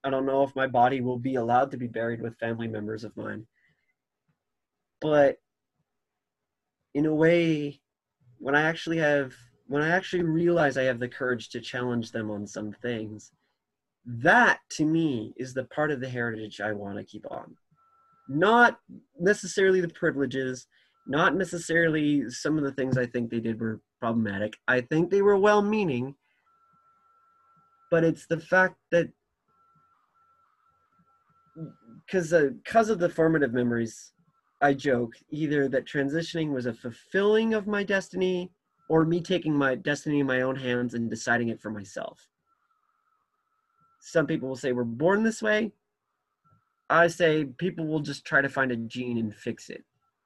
I don't know if my body will be allowed to be buried with family members of mine. But in a way, when I actually have when I actually realize I have the courage to challenge them on some things, that to me is the part of the heritage I want to keep on. Not necessarily the privileges, not necessarily some of the things I think they did were problematic. I think they were well meaning, but it's the fact that because uh, of the formative memories, I joke either that transitioning was a fulfilling of my destiny or me taking my destiny in my own hands and deciding it for myself. Some people will say we're born this way. I say people will just try to find a gene and fix it.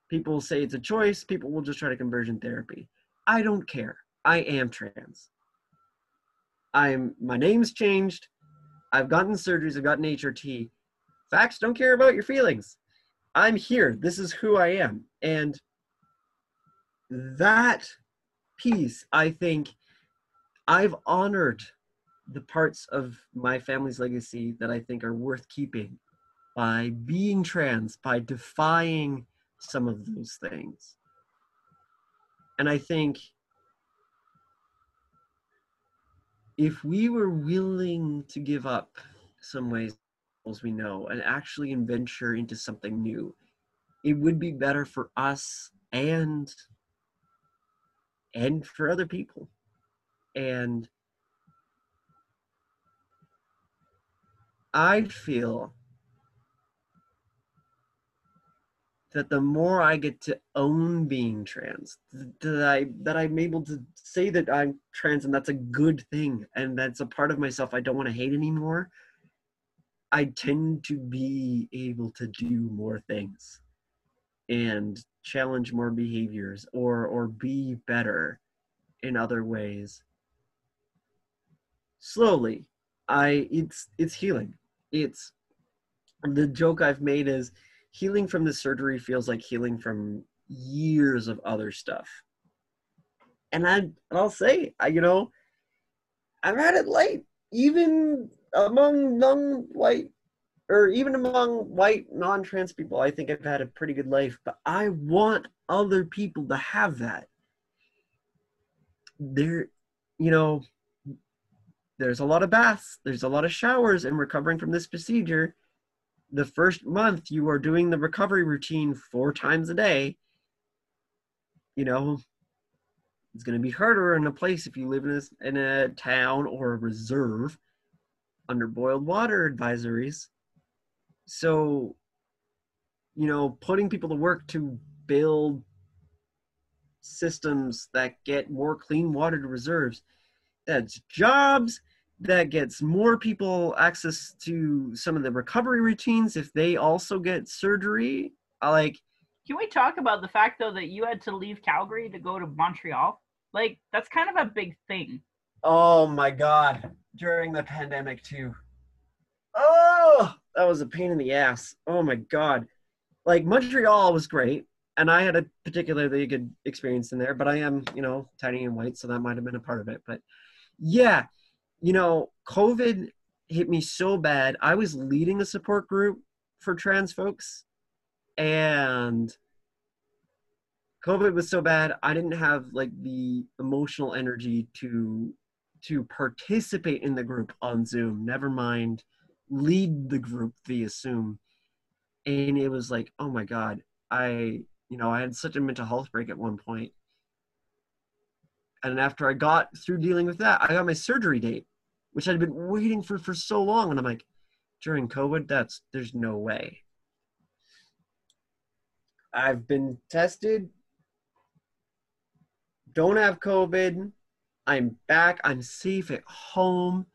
People say it's a choice. People will just try to conversion therapy. I don't care. I am trans. I'm my name's changed. I've gotten surgeries. I've gotten HRT. Facts don't care about your feelings. I'm here. This is who I am. And that piece, I think I've honored the parts of my family's legacy that I think are worth keeping by being trans, by defying some of those things. And I think if we were willing to give up some ways we know and actually venture into something new, it would be better for us and and for other people. And I feel that the more I get to own being trans, that I that I'm able to say that I'm trans and that's a good thing and that's a part of myself I don't want to hate anymore. I tend to be able to do more things and challenge more behaviors or or be better in other ways. Slowly, I it's it's healing. It's the joke I've made is healing from the surgery feels like healing from years of other stuff. And I and I'll say, I you know, I've had it late, even among non-white or even among white non-trans people. I think I've had a pretty good life, but I want other people to have that. There, you know, there's a lot of baths, there's a lot of showers, and recovering from this procedure. The first month you are doing the recovery routine four times a day. You know, it's going to be harder in a place if you live in a, in a town or a reserve under boiled water advisories. So, you know, putting people to work to build systems that get more clean water to reserves, that's jobs, that gets more people access to some of the recovery routines if they also get surgery. I like Can we talk about the fact though that you had to leave Calgary to go to Montreal? Like that's kind of a big thing. Oh my god. During the pandemic too. Oh, that was a pain in the ass. Oh my god. Like Montreal was great and I had a particularly good experience in there, but I am, you know, tiny and white, so that might have been a part of it. But yeah, you know, COVID hit me so bad. I was leading a support group for trans folks, and COVID was so bad. I didn't have like the emotional energy to to participate in the group on Zoom. Never mind lead the group via Zoom. And it was like, oh my God, I, you know, I had such a mental health break at one point. And after I got through dealing with that, I got my surgery date which I'd been waiting for for so long. And I'm like, during COVID, that's there's no way. I've been tested. Don't have COVID. I'm back. I'm safe at home.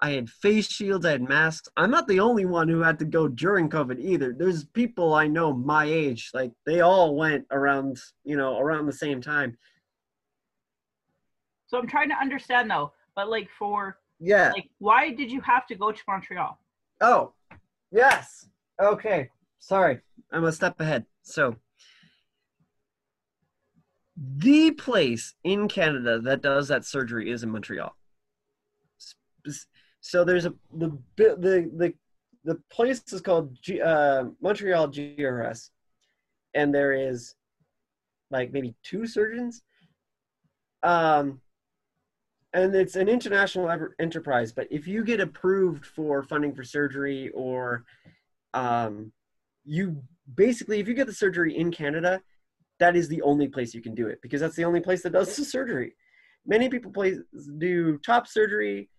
I had face shields. I had masks. I'm not the only one who had to go during COVID either. There's people I know my age, like they all went around, you know, around the same time. So I'm trying to understand though, but like for yeah. Like, why did you have to go to Montreal? Oh, yes. Okay. Sorry. I'm a step ahead. So, the place in Canada that does that surgery is in Montreal. So there's a the the the the place is called G, uh, Montreal GRS, and there is like maybe two surgeons. Um, and it's an international enterprise. But if you get approved for funding for surgery, or um, you basically, if you get the surgery in Canada, that is the only place you can do it because that's the only place that does the surgery. Many people do top surgery.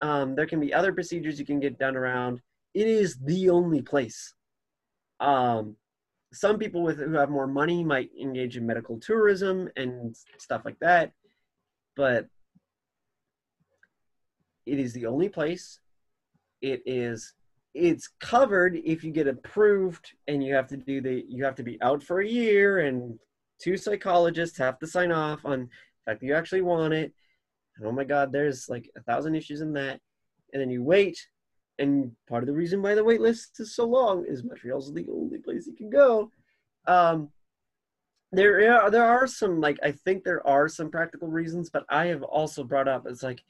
Um, there can be other procedures you can get done around. It is the only place. Um, some people with who have more money might engage in medical tourism and stuff like that, but it is the only place. It is it's covered if you get approved and you have to do the you have to be out for a year and two psychologists have to sign off on the fact that you actually want it. And oh my god, there's like a thousand issues in that. And then you wait and part of the reason why the wait list is so long is Montreal's the only place you can go. Um, there are there are some like I think there are some practical reasons, but I have also brought up it's like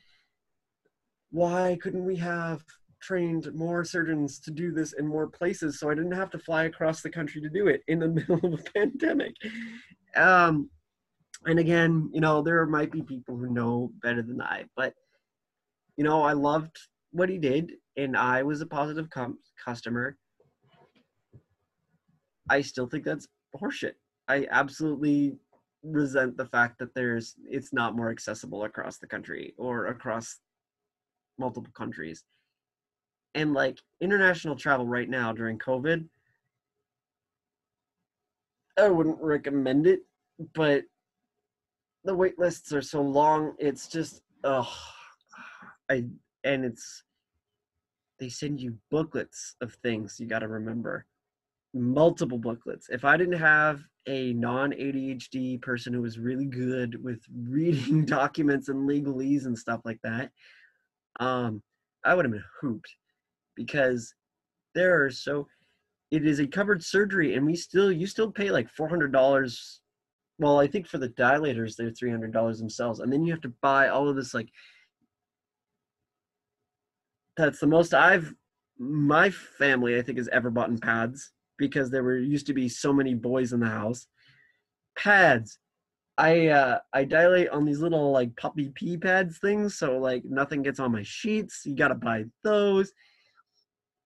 why couldn't we have trained more surgeons to do this in more places so I didn't have to fly across the country to do it in the middle of a pandemic. Um, and again, you know, there might be people who know better than I, but you know, I loved what he did and I was a positive com- customer. I still think that's horseshit. I absolutely resent the fact that there's it's not more accessible across the country or across multiple countries. And like international travel right now during COVID, I wouldn't recommend it, but the wait lists are so long, it's just oh I and it's they send you booklets of things you got to remember multiple booklets. If I didn't have a non ADHD person who was really good with reading documents and legalese and stuff like that, um, I would have been hooped because there are so it is a covered surgery and we still you still pay like four hundred dollars. Well, I think for the dilators they're three hundred dollars themselves, and then you have to buy all of this like. That's the most I've my family I think has ever bought in pads because there were used to be so many boys in the house. Pads. I uh I dilate on these little like puppy pee pads things, so like nothing gets on my sheets. You gotta buy those.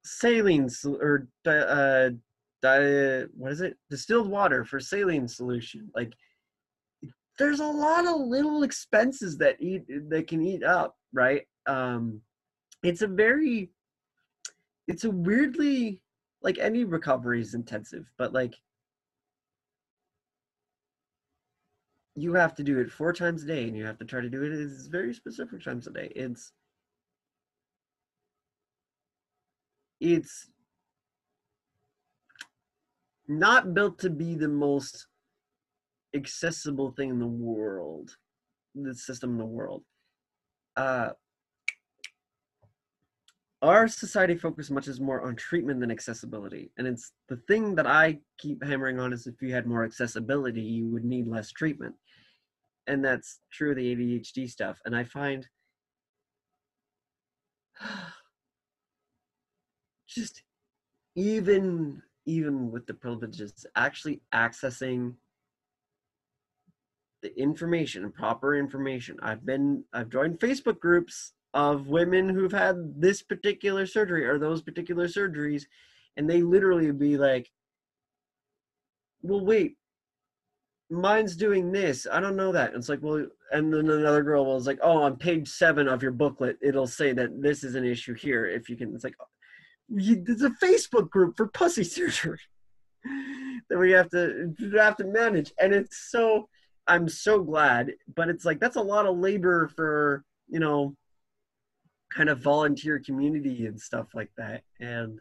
Saline or uh, what is it? Distilled water for saline solution. Like there's a lot of little expenses that eat that can eat up, right? Um, it's a very, it's a weirdly like any recovery is intensive, but like you have to do it four times a day and you have to try to do it as very specific times a day. It's it's not built to be the most accessible thing in the world, the system in the world. Uh, our society focuses much as more on treatment than accessibility and it's the thing that i keep hammering on is if you had more accessibility you would need less treatment and that's true of the adhd stuff and i find just even even with the privileges actually accessing the information proper information. I've been i've joined facebook groups of women who've had this particular surgery or those particular surgeries and they literally be like well wait mine's doing this i don't know that. And it's like well and then another girl was like oh on page seven of your booklet it'll say that this is an issue here if you can it's like there's a facebook group for pussy surgery that we have to have to manage and it's so i'm so glad but it's like that's a lot of labor for you know kind of volunteer community and stuff like that and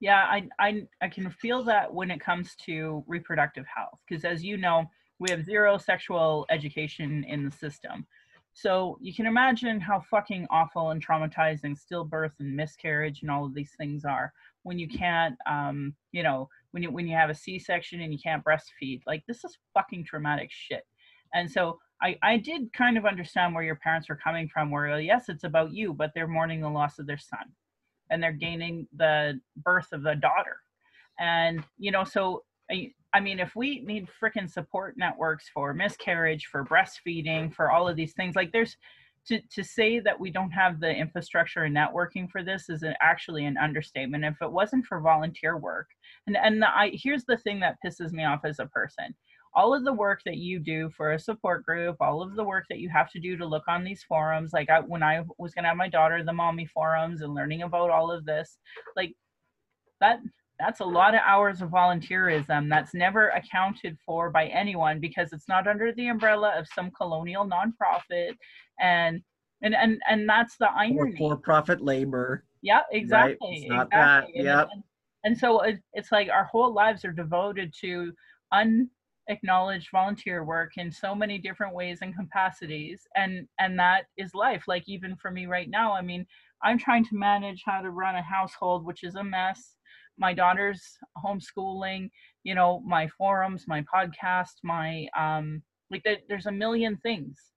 yeah i i, I can feel that when it comes to reproductive health because as you know we have zero sexual education in the system. So you can imagine how fucking awful and traumatizing stillbirth and miscarriage and all of these things are when you can't um you know when you when you have a c-section and you can't breastfeed. Like this is fucking traumatic shit. And so I, I did kind of understand where your parents were coming from, where yes, it's about you, but they're mourning the loss of their son and they're gaining the birth of a daughter. And, you know, so I, I mean, if we need freaking support networks for miscarriage, for breastfeeding, for all of these things, like there's to, to say that we don't have the infrastructure and networking for this is an, actually an understatement. If it wasn't for volunteer work, and and the, I here's the thing that pisses me off as a person, all of the work that you do for a support group, all of the work that you have to do to look on these forums, like I, when I was gonna have my daughter the mommy forums and learning about all of this, like that that's a lot of hours of volunteerism that's never accounted for by anyone because it's not under the umbrella of some colonial nonprofit and and and, and that's the irony for profit labor yeah exactly right? it's not exactly. that yep. and, and so it, it's like our whole lives are devoted to unacknowledged volunteer work in so many different ways and capacities and and that is life like even for me right now i mean i'm trying to manage how to run a household which is a mess my daughter's homeschooling, you know, my forums, my podcast, my um like there's a million things.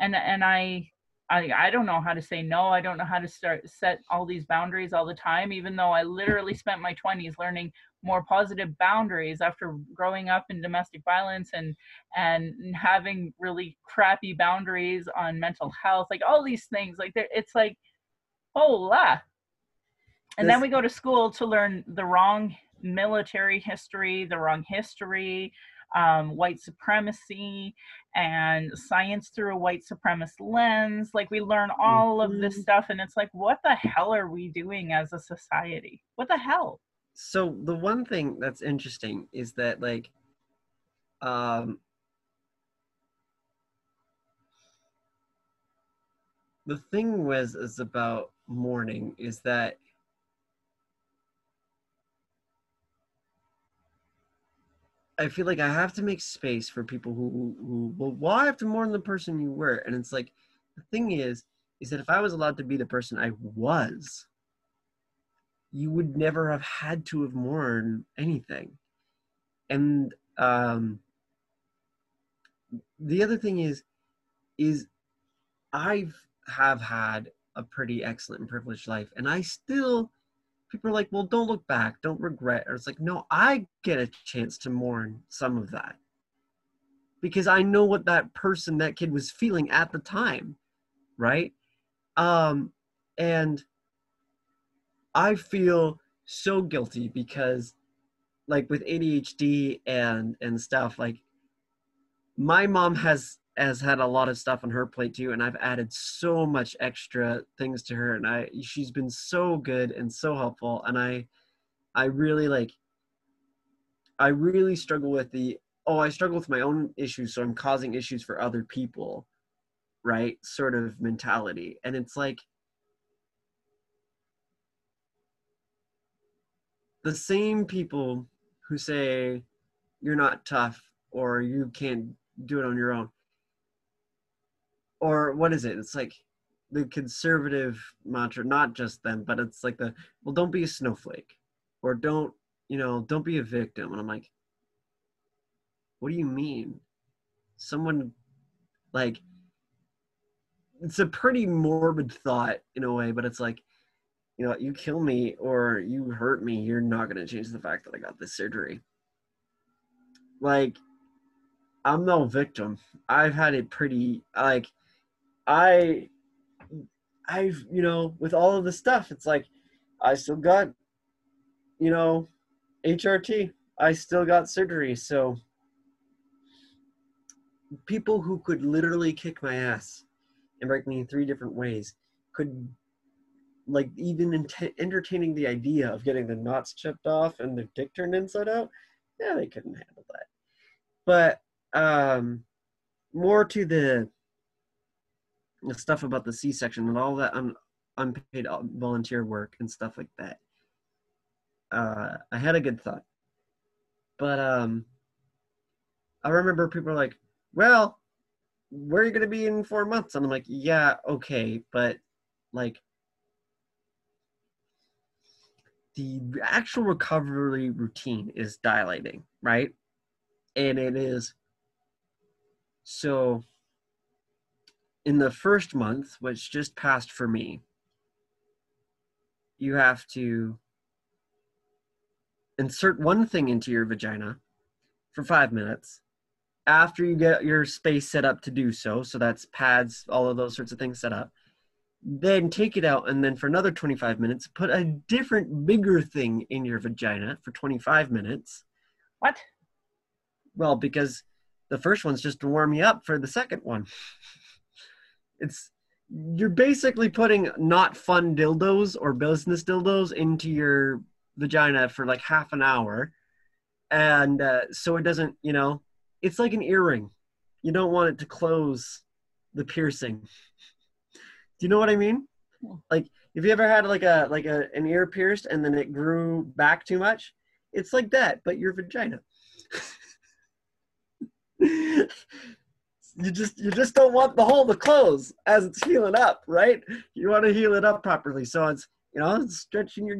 And and I I I don't know how to say no. I don't know how to start set all these boundaries all the time even though I literally spent my 20s learning more positive boundaries after growing up in domestic violence and and having really crappy boundaries on mental health like all these things like there, it's like oh and then we go to school to learn the wrong military history, the wrong history, um, white supremacy, and science through a white supremacist lens. Like we learn all of this mm-hmm. stuff, and it's like, what the hell are we doing as a society? What the hell? So the one thing that's interesting is that like, um, the thing was is about mourning is that I feel like I have to make space for people who, who, well, I have to mourn the person you were. And it's like, the thing is, is that if I was allowed to be the person I was, you would never have had to have mourned anything. And um, the other thing is, is I've have had a pretty excellent and privileged life, and I still people are like, well, don't look back, don't regret. Or it's like, no, I get a chance to mourn some of that because I know what that person, that kid was feeling at the time, right? Um, and I feel so guilty because, like, with ADHD and and stuff, like, my mom has has had a lot of stuff on her plate too and i've added so much extra things to her and i she's been so good and so helpful and i i really like i really struggle with the oh i struggle with my own issues so i'm causing issues for other people right sort of mentality and it's like the same people who say you're not tough or you can't do it on your own or what is it? It's like the conservative mantra, not just them, but it's like the well, don't be a snowflake, or don't you know, don't be a victim. And I'm like, what do you mean? Someone like it's a pretty morbid thought in a way, but it's like, you know, you kill me or you hurt me, you're not gonna change the fact that I got this surgery. Like, I'm no victim. I've had it pretty like I I've you know with all of the stuff it's like I still got you know HRT I still got surgery. So people who could literally kick my ass and break me in three different ways could like even ent- entertaining the idea of getting the knots chipped off and the dick turned inside out yeah they couldn't handle that. But um more to the the stuff about the C-section and all that un, unpaid volunteer work and stuff like that. Uh, I had a good thought, but um, I remember people are like, "Well, where are you going to be in four months?" And I'm like, "Yeah, okay, but like." The actual recovery routine is dilating, right? And it is so in the first month, which just passed for me, you have to insert one thing into your vagina for five minutes after you get your space set up to do so, so that's pads, all of those sorts of things set up, then take it out and then for another 25 minutes, put a different, bigger thing in your vagina for 25 minutes. What? Well, because the first one's just to warm you up for the second one. it's you're basically putting not fun dildos or business dildos into your vagina for like half an hour. And uh, so it doesn't you know it's like an earring. You don't want it to close the piercing. Do you know what i mean? Yeah. like if you ever had like a like a an ear pierced and then it grew back too much it's like that but your vagina you just you just don't want the hole to close as it's healing up right? You want to heal it up properly. So it's you know it's stretching your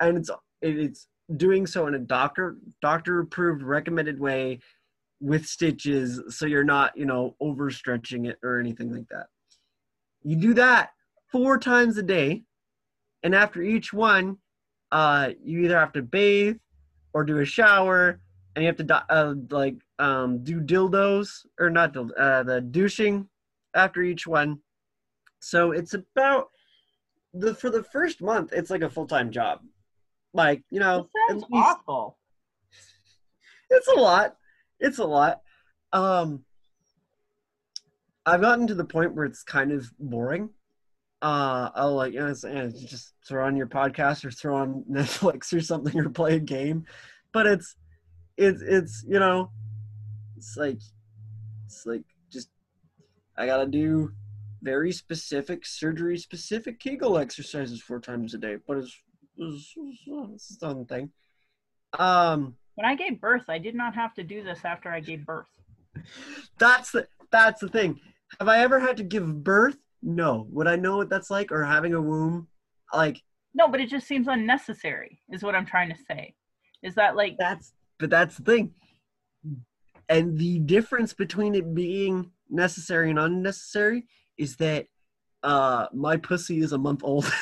and it's it's doing so in a doctor doctor approved recommended way with stitches so you're not you know overstretching it or anything like that. You do that four times a day and after each one uh you either have to bathe or do a shower and you have to uh, like um do dildos or not uh, the douching after each one. So it's about the for the first month it's like a full-time job. Like you know sounds awful. it's a lot. It's a lot. Um i've gotten to the point where it's kind of boring. Uh i'll like you know, it's, eh, just throw on your podcast or throw on netflix or something or play a game. But it's it's it's you know it's like it's like just i gotta do very specific surgery specific kegel exercises four times a day but it's it's, it's thing um When I gave birth, I did not have to do this after I gave birth. that's the that's the thing. Have I ever had to give birth? No. Would I know what that's like or having a womb? Like No, but it just seems unnecessary, is what I'm trying to say. Is that like, that's but that's the thing. And the difference between it being necessary and unnecessary is that uh my pussy is a month old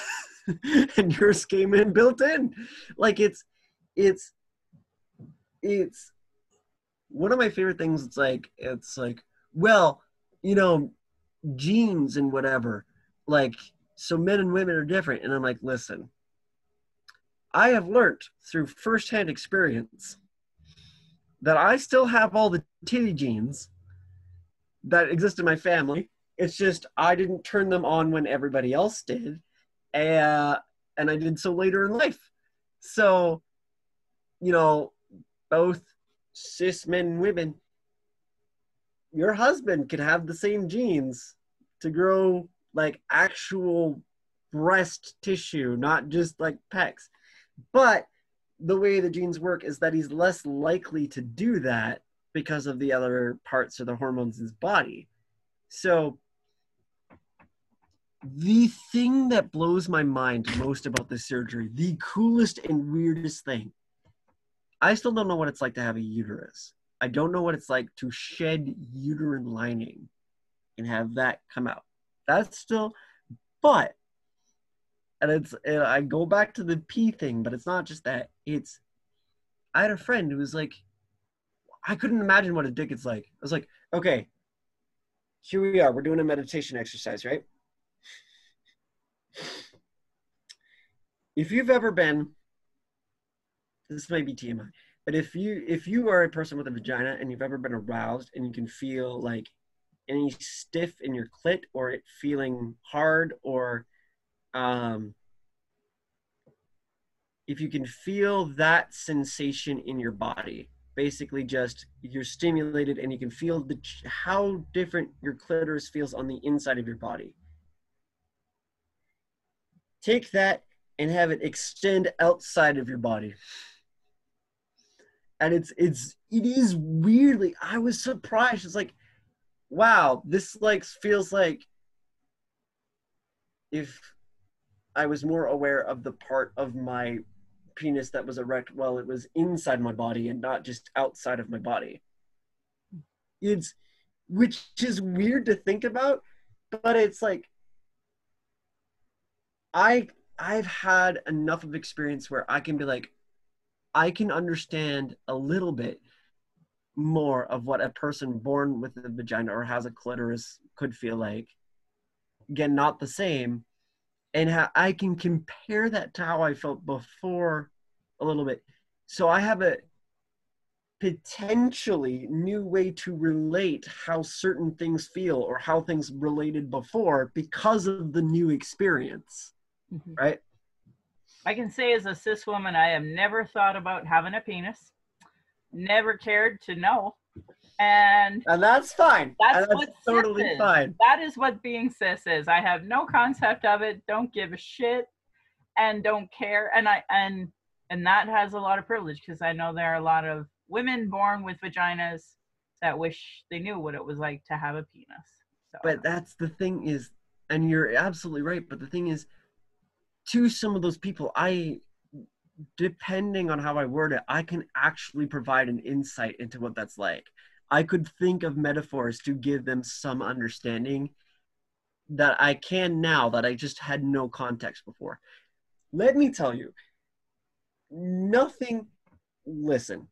and yours came in built in. Like it's it's it's one of my favorite things. It's like it's like well you know genes and whatever. Like so men and women are different. And i'm like listen i have learned through firsthand experience that i still have all the titty genes that exist in my family it's just i didn't turn them on when everybody else did uh, and i did so later in life so you know both cis men and women, your husband could have the same genes to grow like actual breast tissue, not just like pecs. But the way the genes work is that he's less likely to do that because of the other parts of the hormones in his body. So the thing that blows my mind most about this surgery, the coolest and weirdest thing, I still don't know what it's like to have a uterus. I don't know what it's like to shed uterine lining and have that come out. That's still, but, and it's, and I go back to the pee thing, but it's not just that. It's, I had a friend who was like, I couldn't imagine what a dick is like. I was like, okay, here we are. We're doing a meditation exercise, right? If you've ever been this might be TMI, but if you if you are a person with a vagina and you've ever been aroused and you can feel like any stiff in your clit or it feeling hard or um if you can feel that sensation in your body basically just you're stimulated and you can feel the how different your clitoris feels on the inside of your body. Take that and have it extend outside of your body. And it's it's it is weirdly i was surprised. It's like wow this like feels like if i was more aware of the part of my penis that was erect while it was inside my body and not just outside of my body it's which is weird to think about but it's like i i've had enough of experience where i can be like I can understand a little bit more of what a person born with a vagina or has a clitoris could feel like. Again, not the same. And how I can compare that to how I felt before a little bit. So I have a potentially new way to relate how certain things feel or how things related before because of the new experience. Mhm. Right? I can say as a cis woman, I have never thought about having a penis, never cared to know. And And that's fine. That's that's what totally is. fine. that is what being cis is. I have no concept of it, don't give a shit, and don't care. And I and and that has a lot of privilege because I know there are a lot of women born with vaginas that wish they knew what it was like to have a penis. So But that's the thing is, and you're absolutely right. But the thing is, to some of those people, I, depending on how I word it, I can actually provide an insight into what that's like. I could think of metaphors to give them some understanding that I can now that I just had no context before. Let me tell you, nothing. Listen,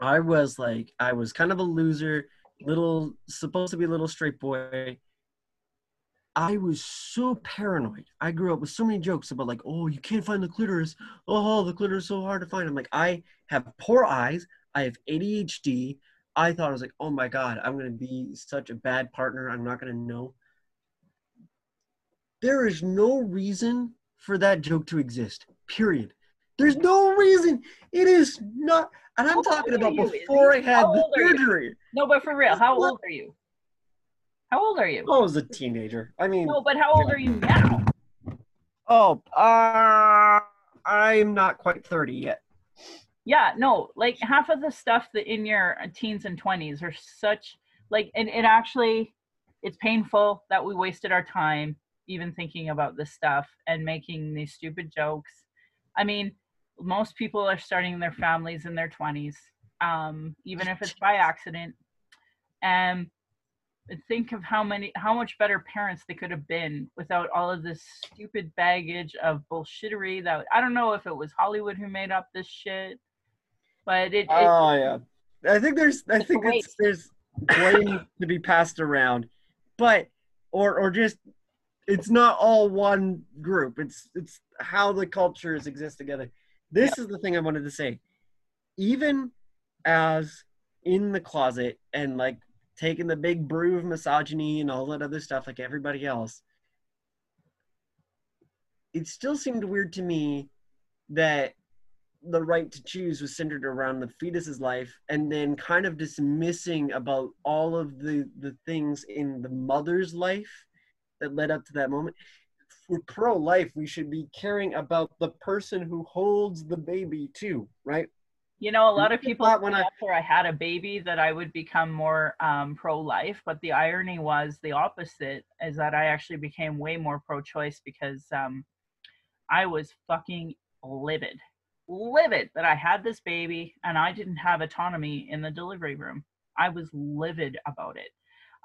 I was like, I was kind of a loser, little, supposed to be a little straight boy. I was so paranoid. I grew up with so many jokes about like, oh, you can't find the clitoris. Oh, the clitoris is so hard to find. I'm like, I have poor eyes. I have ADHD. I thought I was like, oh my god, I'm gonna be such a bad partner. I'm not gonna know. There is no reason for that joke to exist. Period. There's no reason. It is not. And I'm old talking about before I had the surgery. no, but for real, how old are you? How old are you? I was a teenager. I mean, No, but how old are you now? oh, uh, I'm not quite 30 yet. Yeah, no, like half of the stuff that in your teens and 20s are such like and it actually it's painful that we wasted our time even thinking about this stuff and making these stupid jokes. I mean, most people are starting their families in their 20s, um, even if it's by accident. And think of how many how much better parents they could have been without all of this stupid baggage of bullshittery that I don't know if it was Hollywood who made up this shit. But it, it Oh yeah, I think there's I think it's, there's blame to be passed around, but or or just it's not all one group. It's it's how the cultures exist together. This is the thing I wanted to say. Even as in the closet and like taking the big brew of misogyny and all that other stuff like everybody else, it still seemed weird to me that the right to choose was centered around the fetus's life and then kind of dismissing about all of the the things in the mother's life that led up to that moment. If we're pro-life we should be caring about the person who holds the baby too right? You know, a lot of people thought when when I- after I had a baby that I would become more um, pro-life, but the irony was the opposite, is that I actually became way more pro-choice because um, I was fucking livid, livid that I had this baby and I didn't have autonomy in the delivery room. I was livid about it.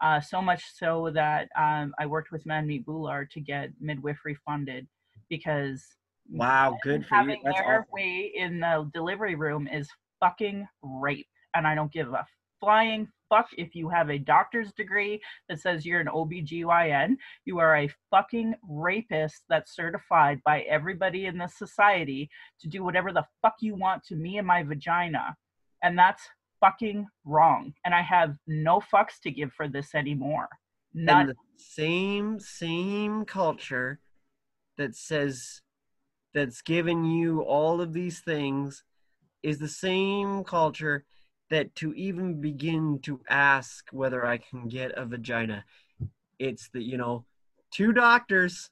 Uh, so much so that um, I worked with Manmeet Bhullar to get midwifery funded because wow good for you having that's their awesome. way in the delivery room is fucking rape and i don't give a flying fuck if you have a doctor's degree that says you're an obgyn you are a fucking rapist that's certified by everybody in this society to do whatever the fuck you want to me and my vagina. And that's fucking wrong. And i have no fucks to give for this anymore. None. and the same same culture that says that's given you all of these things is the same culture that to even begin to ask whether I can get a vagina, it's the you know two doctors.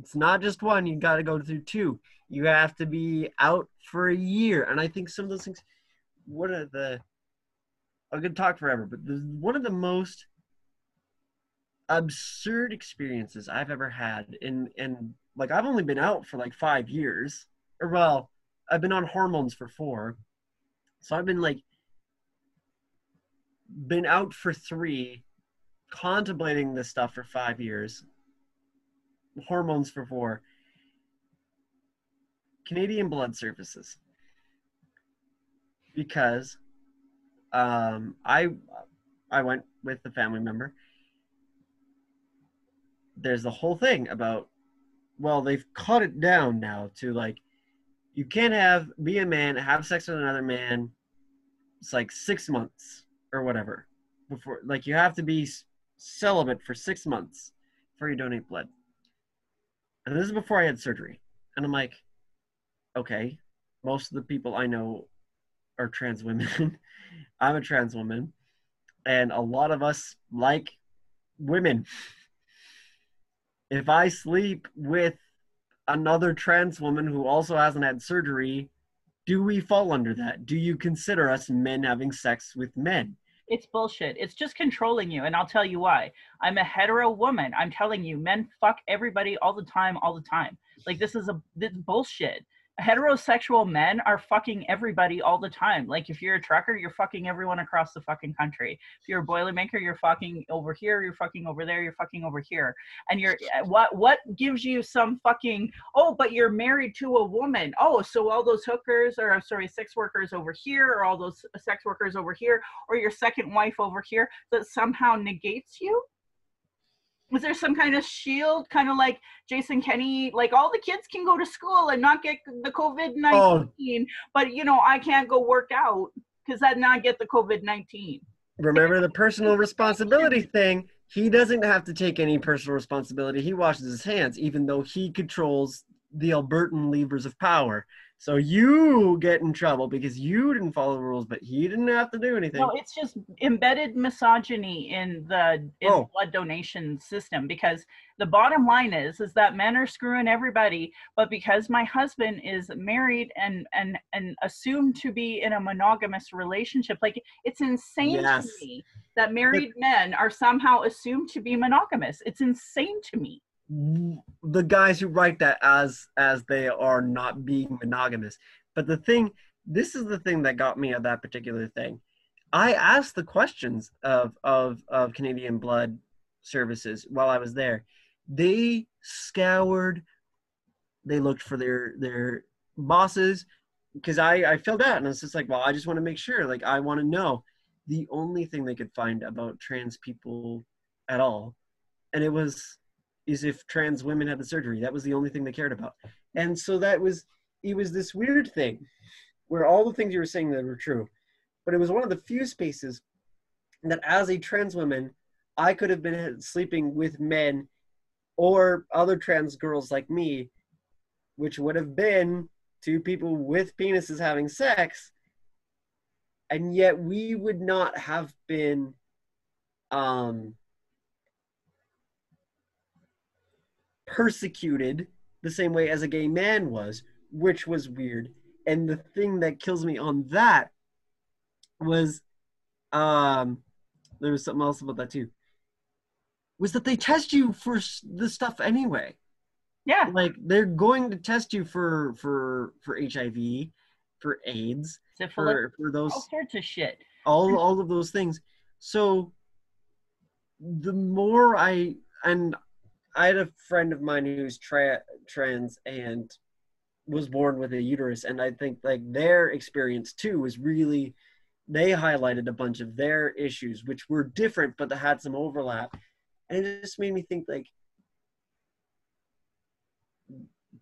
It's not just one. You got to go through two. You have to be out for a year, and I think some of those things. What are the? I could talk forever, but the, one of the most absurd experiences I've ever had And, and like I've only been out for like 5 years or well I've been on hormones for 4 so I've been like been out for 3 contemplating this stuff for 5 years hormones for 4 Canadian Blood Services because um, I I went with the family member. There's the whole thing about well, they've cut it down now to like you can't have be a man, have sex with another man. It's like six months or whatever before like you have to be celibate for six months before you donate blood. And this is before I had surgery. And I'm like, okay, most of the people I know are trans women. I'm a trans woman. And a lot of us like women. If I sleep with another trans woman who also hasn't had surgery, do we fall under that? Do you consider us men having sex with men? It's bullshit. It's just controlling you. And I'll tell you why. I'm a hetero woman. I'm telling you, men fuck everybody all the time, all the time. Like this is a this bullshit heterosexual men are fucking everybody all the time. Like if you're a trucker, you're fucking everyone across the fucking country. If you're a boilermaker, you're fucking over here, you're fucking over there, you're fucking over here. And you're uh, what what gives you some fucking oh, but you're married to a woman. Oh, so all those hookers or sorry, sex workers over here or all those sex workers over here or your second wife over here that somehow negates you? Was there some kind of shield, kind of like Jason Kenney like all the kids can go to school and not get the COVID nineteen, oh. but you know I can't go work out because i'd not get the COVID nineteen. Remember the personal responsibility thing. He doesn't have to take any personal responsibility. He washes his hands, even though he controls the Albertan levers of power. So you get in trouble because you didn't follow the rules, but he didn't have to do anything. No, it's just embedded misogyny in the in oh. blood donation system because the bottom line is is that men are screwing everybody, but because my husband is married and and and assumed to be in a monogamous relationship, like it's insane yes. to me that married men are somehow assumed to be monogamous. It's insane to me the guys who write that as as they are not being monogamous. But the thing, this is the thing that got me at that particular thing. I asked the questions of of of Canadian Blood Services while I was there. They scoured. They looked for their their bosses because I I filled out and it's just like, well, I just want to make sure. Like, I want to know. The only thing they could find about trans people at all, and it was is if trans women had the surgery. That was the only thing they cared about. And so that was it was this weird thing where all the things you were saying that were true, but it was one of the few spaces that as a trans woman, I could have been sleeping with men or other trans girls like me, which would have been two people with penises having sex, and yet we would not have been um persecuted the same way as a gay man was, which was weird. And the thing that kills me on that was um there was something else about that too. Was that they test you for the stuff anyway. Yeah. Like they're going to test you for for for HIV, for AIDS, Syphilis, for, for those all sorts of shit. All all of those things. So the more I and I had a friend of mine who's tra- trans and was born with a uterus, and I think like their experience too was really they highlighted a bunch of their issues, which were different, but that had some overlap, and it just made me think like,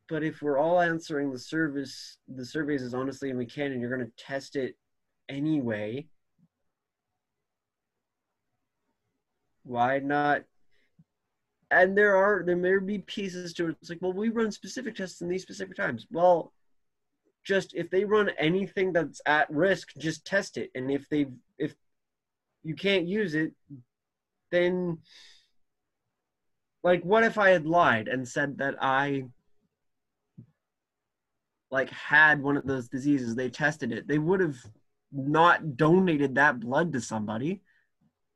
but if we're all answering the service, the surveys as honestly as we can, and you're going to test it anyway, why not and there are there may be pieces to it. It's like, well, we run specific tests in these specific times. Well, just if they run anything that's at risk, just test it. And if they if you can't use it, then like what if I had lied and said that I like had one of those diseases, they tested it. They would have not donated that blood to somebody.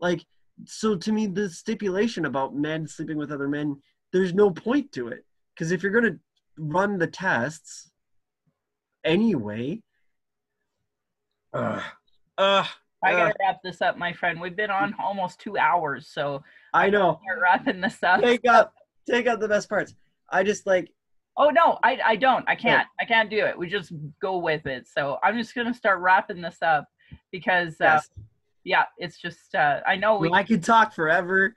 Like so to me the stipulation about men sleeping with other men there's no point to it because if you're going to run the tests anyway uh, uh, I gotta wrap this up, my friend. We've been on almost two hours, so I know. We're wrapping this up. Take up, take out the best parts. I just like. Oh no, I I don't. I can't. I can't do it. We just go with it. So I'm just gonna start wrapping this up because uh, Yes. Yeah, it's just uh, I know we Well, I could talk forever.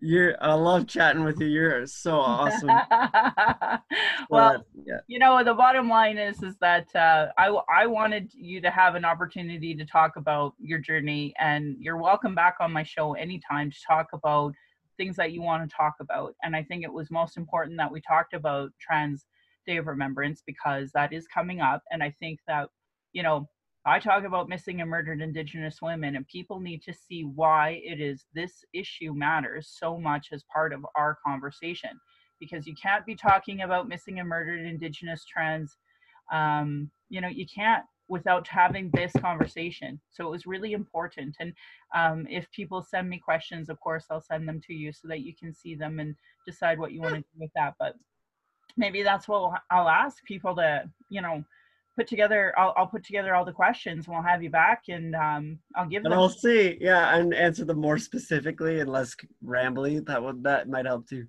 You're I love chatting with you. You're so awesome. well, yeah. you know the bottom line is is that uh, I I wanted you to have an opportunity to talk about your journey, and you're welcome back on my show anytime to talk about things that you want to talk about. And I think it was most important that we talked about Trans Day of Remembrance because that is coming up, and I think that you know I talk about missing and murdered Indigenous women, and people need to see why it is this issue matters so much as part of our conversation. Because you can't be talking about missing and murdered Indigenous trans, um, you know, you can't without having this conversation. So it was really important. And um, if people send me questions, of course, I'll send them to you so that you can see them and decide what you want to do with that. But maybe that's what I'll ask people to, you know, put together I'll, I'll put together all the questions and we'll have you back and um, I'll give And them I'll see. Yeah, and answer them more specifically and less rambly. That would that might help too.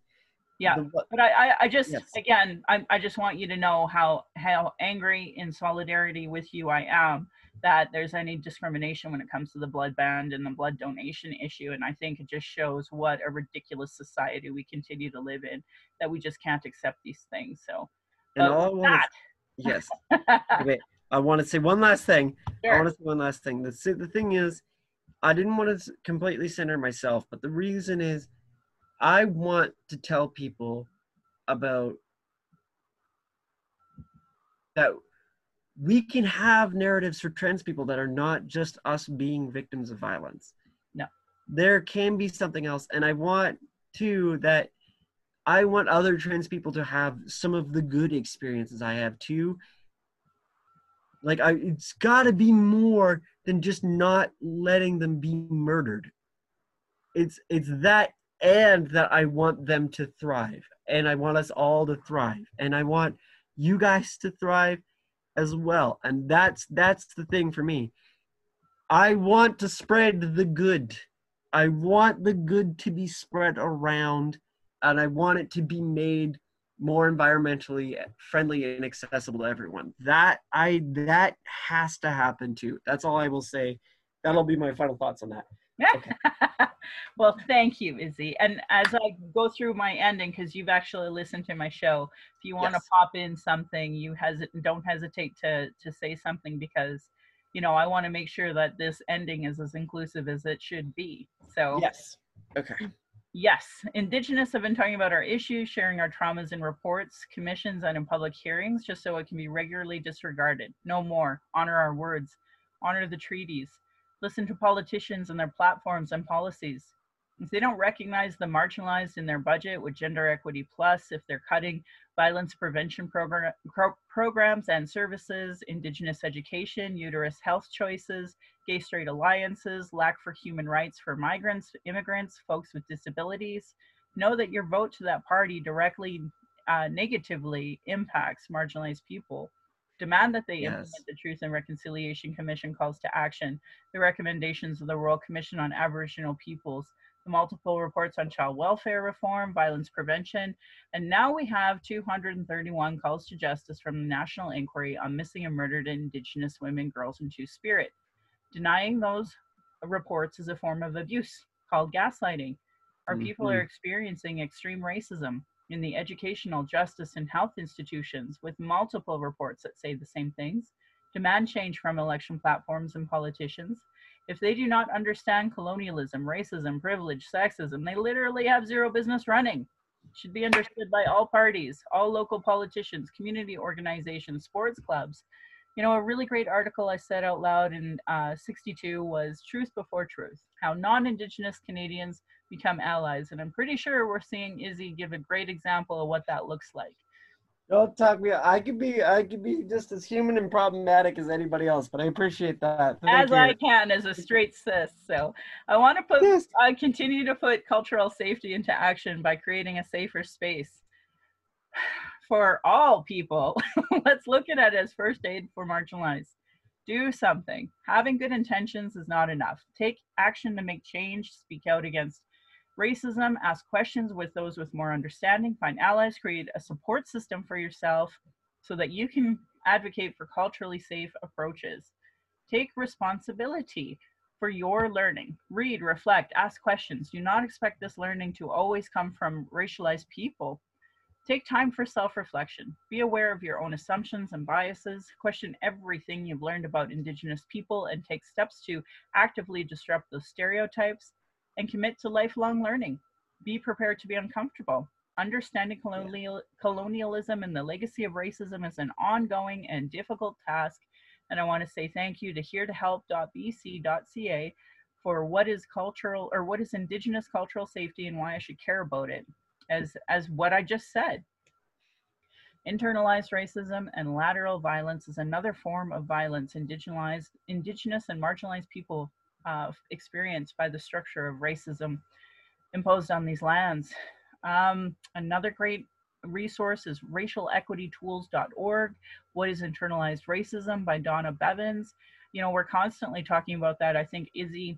yeah The- but I, I, just Yes. again I, I just want you to know how how angry in solidarity with you I am that there's any discrimination when it comes to the blood band and the blood donation issue and I think it just shows what a ridiculous society we continue to live in that we just can't accept these things so and all want yes. Wait, I want to say one last thing. I want to say one last thing. The the thing is, I didn't want to completely center myself, but the reason is, I want to tell people about that we can have narratives for trans people that are not just us being victims of violence. No. There can be something else, and I want to that. I want other trans people to have some of the good experiences I have too. Like I, it's got to be more than just not letting them be murdered. It's it's that and that I want them to thrive, and I want us all to thrive, and I want you guys to thrive as well. And that's that's the thing for me. I want to spread the good. I want the good to be spread around, and I want it to be made more environmentally friendly and accessible to everyone. That I that has to happen too. That's all I will say. That'll be my final thoughts on that. well, thank you, Izzy. And as I go through my ending, because you've actually listened to my show, if you want to Yes. pop in something, you hesit- don't hesitate to to say something because you know I want to make sure that this ending is as inclusive as it should be. So Yes. Okay. Yes, Indigenous have been talking about our issues, sharing our traumas in reports, commissions, and in public hearings, just so it can be regularly disregarded. No more. Honor our words. Honor the treaties. Listen to politicians and their platforms and policies. If they don't recognize the marginalized in their budget with Gender Equity Plus, if they're cutting violence prevention pro- programs and services, Indigenous education, uterus health choices, gay straight alliances, lack for human rights for migrants, immigrants, folks with disabilities. Know that your vote to that party directly uh, negatively impacts marginalized people. Demand that they Yes. implement the Truth and Reconciliation Commission calls to action, the recommendations of the Royal Commission on Aboriginal Peoples, the multiple reports on child welfare reform, violence prevention, and now we have 231 calls to justice from the National Inquiry on Missing and Murdered Indigenous Women, Girls, and Two Spirit. Denying those reports is a form of abuse called gaslighting. Our people are Mhm. experiencing extreme racism in the educational, justice, and health institutions with multiple reports that say the same things. Demand change from election platforms and politicians. If they do not understand colonialism, racism, privilege, sexism, they literally have zero business running. Should be understood by all parties, all local politicians, community organizations, sports clubs. You know, a really great article I said out loud in uh, 62 was Truth Before Truth How Non Indigenous Canadians Become Allies. And I'm pretty sure we're seeing Izzy give a great example of what that looks like. Don't talk me. I could be. I could be just as human and problematic as anybody else. But I appreciate that. Thank as you. I can as a straight cis. So I want to put, Yes. I continue to put cultural safety into action by creating a safer space for all people. Let's look at it as first aid for marginalized. Do something. Having good intentions is not enough. Take action to make change. Speak out against racism. Ask questions with those with more understanding. Find allies. Create a support system for yourself so that you can advocate for culturally safe approaches Take responsibility for your learning. Read, reflect, ask questions. Do not expect this learning to always come from racialized people. Take time for self reflection. Be aware of your own assumptions and biases. Question everything you've learned about Indigenous people and take steps to actively disrupt those stereotypes and commit to lifelong learning. Be prepared to be uncomfortable. Understanding colonial, colonialism and the legacy of racism is an ongoing and difficult task. And I want to say thank you to heretohelp.bc.ca for what is cultural or what is Indigenous cultural safety and why I should care about it. As, as what I just said, Internalized racism and lateral violence is another form of violence indigenized, indigenous and marginalized people uh, experienced by the structure of racism imposed on these lands. Um, another great resource is racialequitytools.org. What is internalized racism by Donna Bivens. You know, we're constantly talking about that. I think Izzy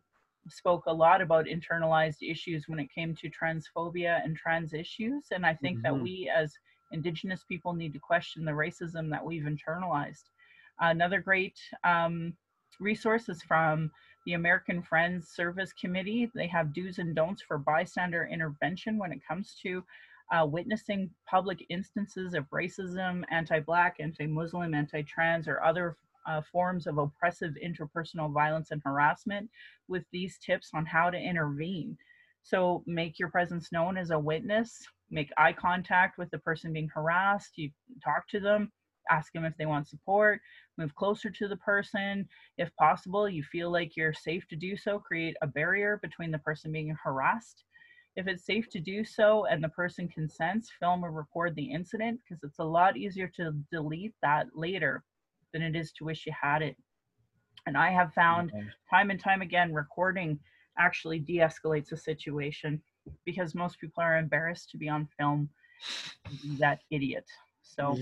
spoke a lot about internalized issues when it came to transphobia and trans issues. And I think mm-hmm. that we as Indigenous people need to question the racism that we've internalized. Another great um, resource is from the American Friends Service Committee. They have do's and don'ts for bystander intervention when it comes to uh, witnessing public instances of racism, anti Black, anti Muslim, anti trans, or other uh, forms of oppressive interpersonal violence and harassment with these tips on how to intervene. So, make your presence known as a witness, make eye contact with the person being harassed, you talk to them, ask them if they want support, move closer to the person. If possible, you feel like you're safe to do so, create a barrier between the person being harassed. If it's safe to do so and the person consents, film or record the incident because it's a lot easier to delete that later than it is to wish you had it. And I have found time and time again recording actually de escalates a situation because most people are embarrassed to be on film that idiot. So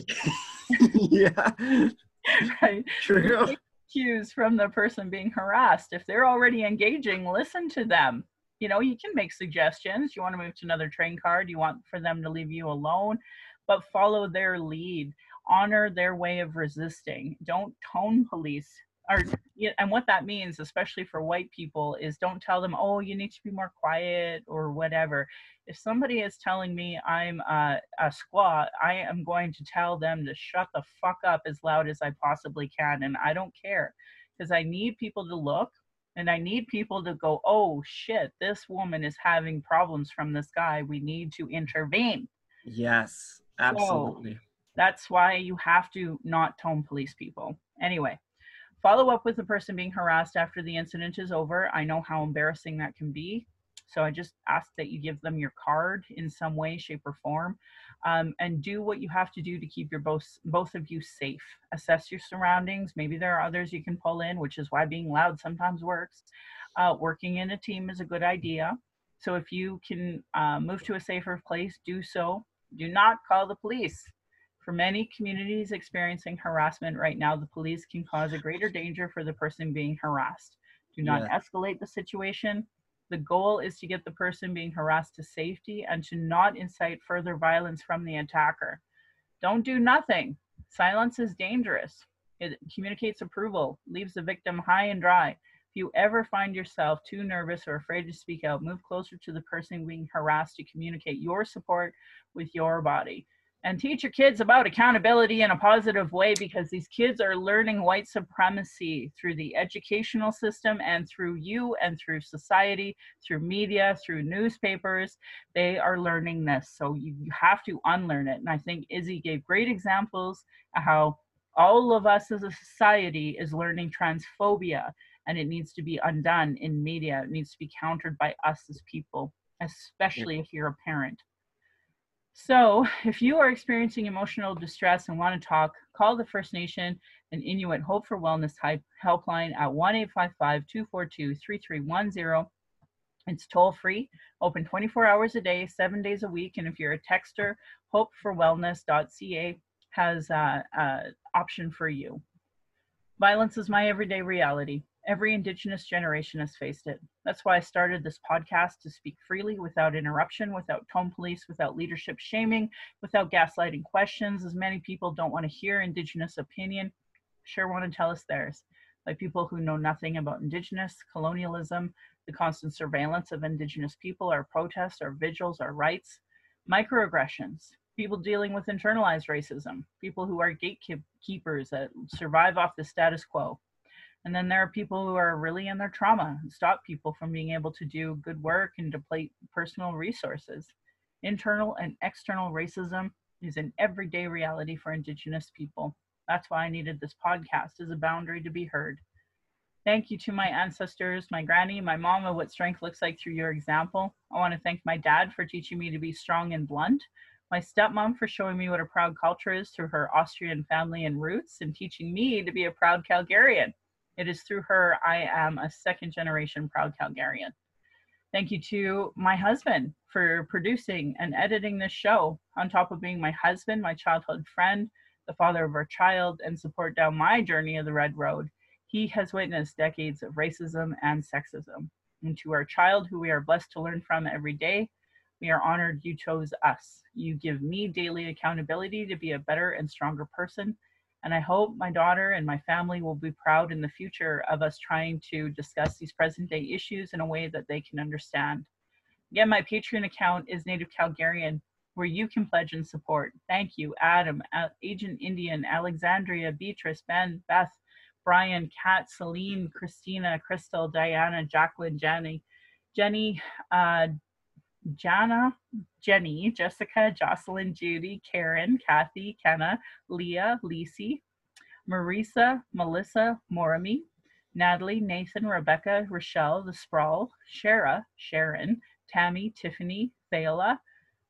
yeah. right. True. Cues from the person being harassed. If they're already engaging, listen to them. You know, you can make suggestions. You want to move to another train car? Do you want for them to leave you alone? But follow their lead. Honor their way of resisting. Don't tone police or and what that means especially for white people is don't tell them oh you need to be more quiet or whatever. If somebody is telling me i'm a, a squaw i am going to tell them to shut the fuck up as loud as i possibly can and i don't care because i need people to look and i need people to go oh shit this woman is having problems from this guy. We need to intervene. Yes absolutely. so that's why you have to not tone police people anyway Follow up with the person being harassed after the incident is over. I know how embarrassing that can be. So I just ask that you give them your card in some way, shape, or form, um, and do what you have to do to keep your both both of you safe. Assess your surroundings. Maybe there are others you can pull in, which is why being loud sometimes works. Uh, working in a team is a good idea. So if you can uh, move to a safer place, do so. Do not call the police. For many communities experiencing harassment right now, the police can cause a greater danger for the person being harassed. Do not yeah. escalate the situation. The goal is to get the person being harassed to safety and to not incite further violence from the attacker. Don't do nothing. Silence is dangerous. It communicates approval, leaves the victim high and dry. If you ever find yourself too nervous or afraid to speak out, move closer to the person being harassed to communicate your support with your body and teach your kids about accountability in a positive way because these kids are learning white supremacy through the educational system and through you and through society, through media, through newspapers. They are learning this. So you, you have to unlearn it. And I think Izzy gave great examples of how all of us as a society is learning transphobia and it needs to be undone in media. It needs to be countered by us as people, especially if you're a parent. So, if you are experiencing emotional distress and want to talk, call the First Nation and Inuit Hope for Wellness helpline at 1 855 242 3310. It's toll free, open 24 hours a day, seven days a week. And if you're a texter, hopeforwellness.ca has an option for you. Violence is my everyday reality. Every Indigenous generation has faced it. That's why I started this podcast to speak freely without interruption, without tone police, without leadership shaming, without gaslighting questions, as many people don't want to hear Indigenous opinion, sure want to tell us theirs. by people who know nothing about Indigenous, colonialism, the constant surveillance of Indigenous people, our protests, our vigils, our rights, microaggressions, people dealing with internalized racism, people who are gatekeepers that survive off the status quo. And then there are people who are really in their trauma and stop people from being able to do good work and deplete personal resources. Internal and external racism is an everyday reality for Indigenous people. That's why I needed this podcast as a boundary to be heard. Thank you to my ancestors, my granny, my mom, of what strength looks like through your example. I want to thank my dad for teaching me to be strong and blunt, my stepmom for showing me what a proud culture is through her Austrian family and roots, and teaching me to be a proud Calgarian. It is through her I am a second generation proud Calgarian. Thank you to my husband for producing and editing this show, on top of being my husband, my childhood friend, the father of our child, and support down my journey of the Red Road. He has witnessed decades of racism and sexism. And to our child, who we are blessed to learn from every day, we are honored you chose us. You give me daily accountability to be a better and stronger person. And I hope my daughter and my family will be proud in the future of us trying to discuss these present day issues in a way that they can understand. Again, my Patreon account is Native Calgarian, where you can pledge and support. Thank you, Adam, Agent Indian, Alexandria, Beatrice, Ben, Beth, Brian, Kat, Celine, Christina, Crystal, Diana, Jacqueline, Jenny, Jenny, uh, Jana, Jenny, Jessica, Jocelyn, Judy, Karen, Kathy, Kenna, Leah, Lisi, Marisa, Melissa, Morami, Natalie, Nathan, Rebecca, Rochelle, The Sprawl, Shara, Sharon, Tammy, Tiffany, Thela,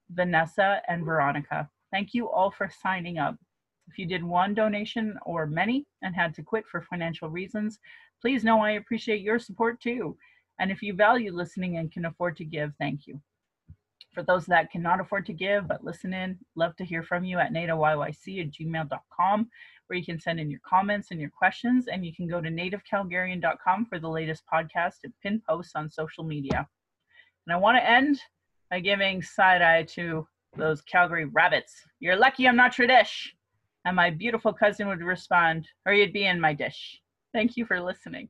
Vanessa, and Veronica. Thank you all for signing up. If you did one donation or many and had to quit for financial reasons, please know I appreciate your support too. And if you value listening and can afford to give, thank you. For those that cannot afford to give but listen in, love to hear from you at nativeyyc at gmail.com, where you can send in your comments and your questions. And you can go to nativecalgarian.com for the latest podcast and pin posts on social media. And I want to end by giving side eye to those Calgary rabbits. You're lucky I'm not Tradish. And my beautiful cousin would respond, or you'd be in my dish. Thank you for listening.